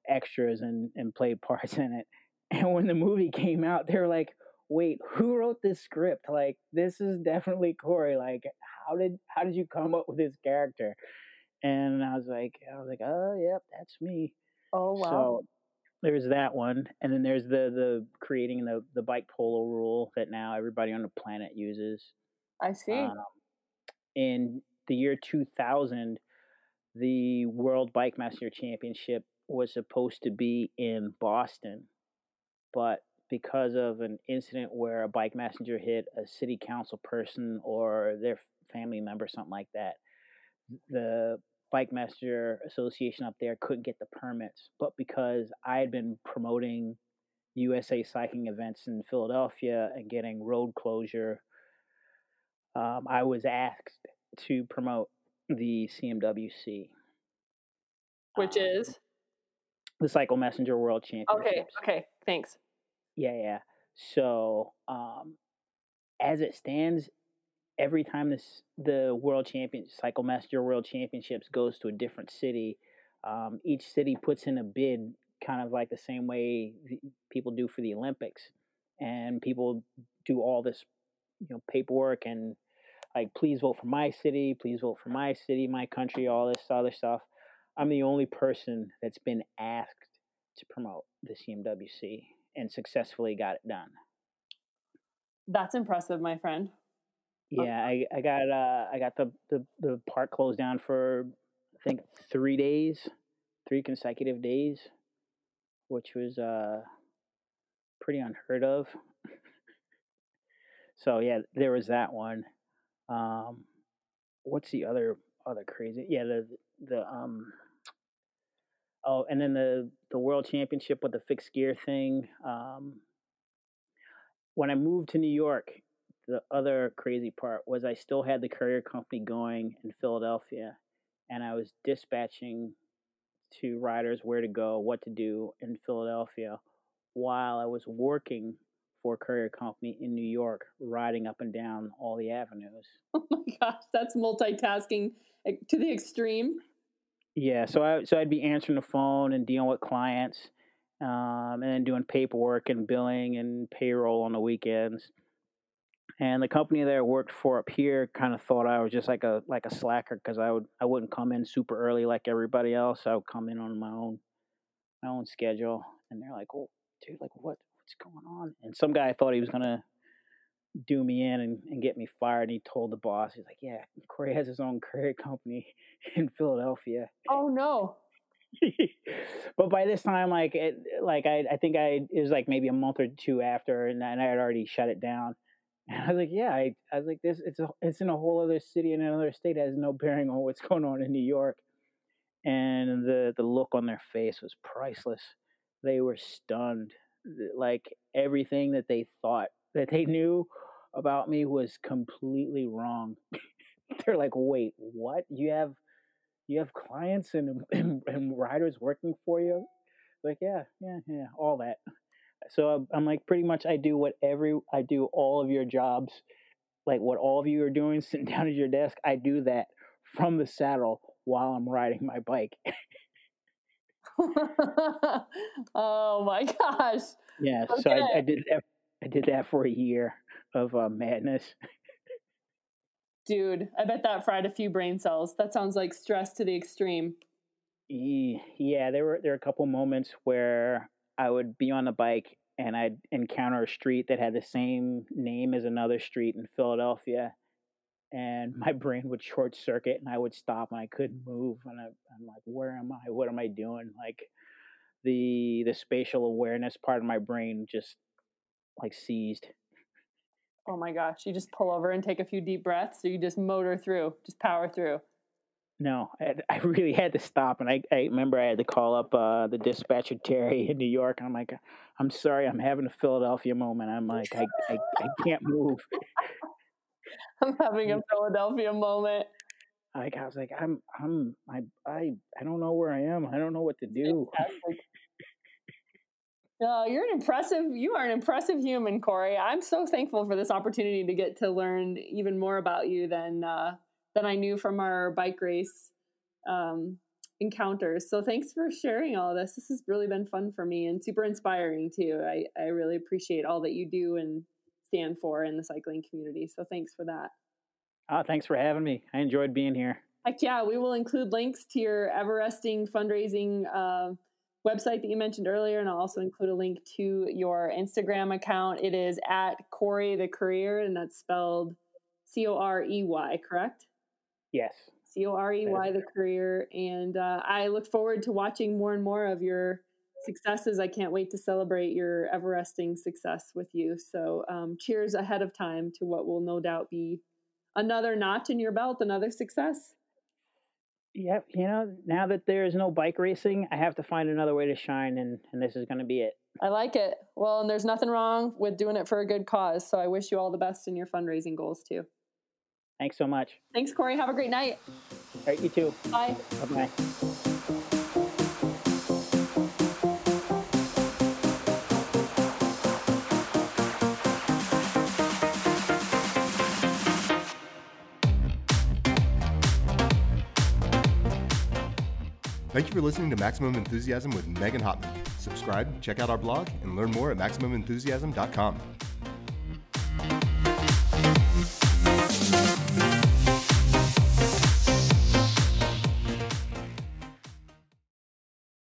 extras and and played parts in it. And when the movie came out, they were like, "Wait, who wrote this script? Like, this is definitely Corey. Like, how did how did you come up with this character?" And I was like, I was like, "Oh, yep, that's me." Oh wow. So there's that one, and then there's the the creating the the bike polo rule that now everybody on the planet uses. I see. Um, in the year 2000, the World Bike Master Championship was supposed to be in Boston, but because of an incident where a bike messenger hit a city council person or their family member, something like that, the Bike Messenger Association up there couldn't get the permits. But because I had been promoting USA cycling events in Philadelphia and getting road closure, um, I was asked to promote the CMWC. Which Um, is the Cycle Messenger World Championships. Okay. Okay. Thanks. Yeah, yeah. So, um, as it stands, every time this the World Champion Cycle Messenger World Championships goes to a different city, um, each city puts in a bid, kind of like the same way the, people do for the Olympics, and people do all this, you know, paperwork and like, please vote for my city, please vote for my city, my country, all this other stuff. I'm the only person that's been asked to promote the CMWC and successfully got it done. That's impressive, my friend. Yeah, I, I got uh I got the, the the park closed down for I think three days, three consecutive days, which was uh pretty unheard of. So yeah, there was that one. Um, what's the other other crazy? Yeah, the the um. Oh, and then the the world championship with the fixed gear thing. Um, when I moved to New York, the other crazy part was I still had the courier company going in Philadelphia, and I was dispatching to riders where to go, what to do in Philadelphia, while I was working for a courier company in New York, riding up and down all the avenues. Oh my gosh, that's multitasking eh, to the extreme. Yeah, so I so I'd be answering the phone and dealing with clients, um, and then doing paperwork and billing and payroll on the weekends. And the company that I worked for up here kind of thought I was just like a like a slacker because I would I wouldn't come in super early like everybody else. I would come in on my own my own schedule, and they're like, "Oh, dude, like what what's going on?" And some guy thought he was gonna do me in and, and get me fired. And he told the boss, he's like, "Yeah, Corey has his own courier company in Philadelphia." Oh no. but by this time, like it, like I, I think I it was like maybe a month or two after, and, and I had already shut it down. And I was like, yeah, I, I was like, this, it's a, it's in a whole other city in another state. It has no bearing on what's going on in New York. And the, the look on their face was priceless. They were stunned. Like everything that they thought that they knew about me was completely wrong. They're like, wait, what? You have, you have clients and, and, and riders working for you? Like, yeah, yeah, yeah, all that so um, I'm like pretty much I do what every I do all of your jobs, like what all of you are doing, sitting down at your desk. I do that from the saddle while I'm riding my bike. oh my gosh! Yeah, okay. so I, I, did that. I did that for a year of uh, madness. Dude, I bet that fried a few brain cells. That sounds like stress to the extreme. Yeah, there were there were a couple moments where I would be on the bike and I'd encounter a street that had the same name as another street in Philadelphia. And my brain would short circuit and I would stop and I couldn't move. And I, I'm like, where am I? What am I doing? Like the the spatial awareness part of my brain just like seized. Oh my gosh. You just pull over and take a few deep breaths or you just motor through, just power through no, I, I, really had to stop, and I, I remember I had to call up uh, the dispatcher Terry in New York, and I'm like, I'm sorry, I'm having a Philadelphia moment. I'm like, I, I, I can't move. I'm having a Philadelphia moment. Like I was like, I'm, I'm, I, I, I don't know where I am. I don't know what to do. Uh, you're an impressive. You are an impressive human, Corey. I'm so thankful for this opportunity to get to learn even more about you than uh, that I knew from our bike race um, encounters. So thanks for sharing all this. This has really been fun for me and super inspiring too. I, I really appreciate all that you do and stand for in the cycling community. So thanks for that. Oh, thanks for having me. I enjoyed being here. Heck yeah, we will include links to your Everesting fundraising uh, website that you mentioned earlier, and I'll also include a link to your Instagram account. It is at Corey the Courier, and that's spelled C O R E Y, correct? Yes. C O R E Y, the Courier. And uh, I look forward to watching more and more of your successes. I can't wait to celebrate your Everesting success with you. So, um, cheers ahead of time to what will no doubt be another notch in your belt, another success. Yep. You know, now that there is no bike racing, I have to find another way to shine, and, and this is going to be it. I like it. Well, and there's nothing wrong with doing it for a good cause. So I wish you all the best in your fundraising goals, too. Thanks so much. Thanks, Corey. Have a great night. All right, you too. Bye. Bye bye. Thank you for listening to Maximum Enthusiasm with Megan Hottman. Subscribe, check out our blog, and learn more at MaximumEnthusiasm.com.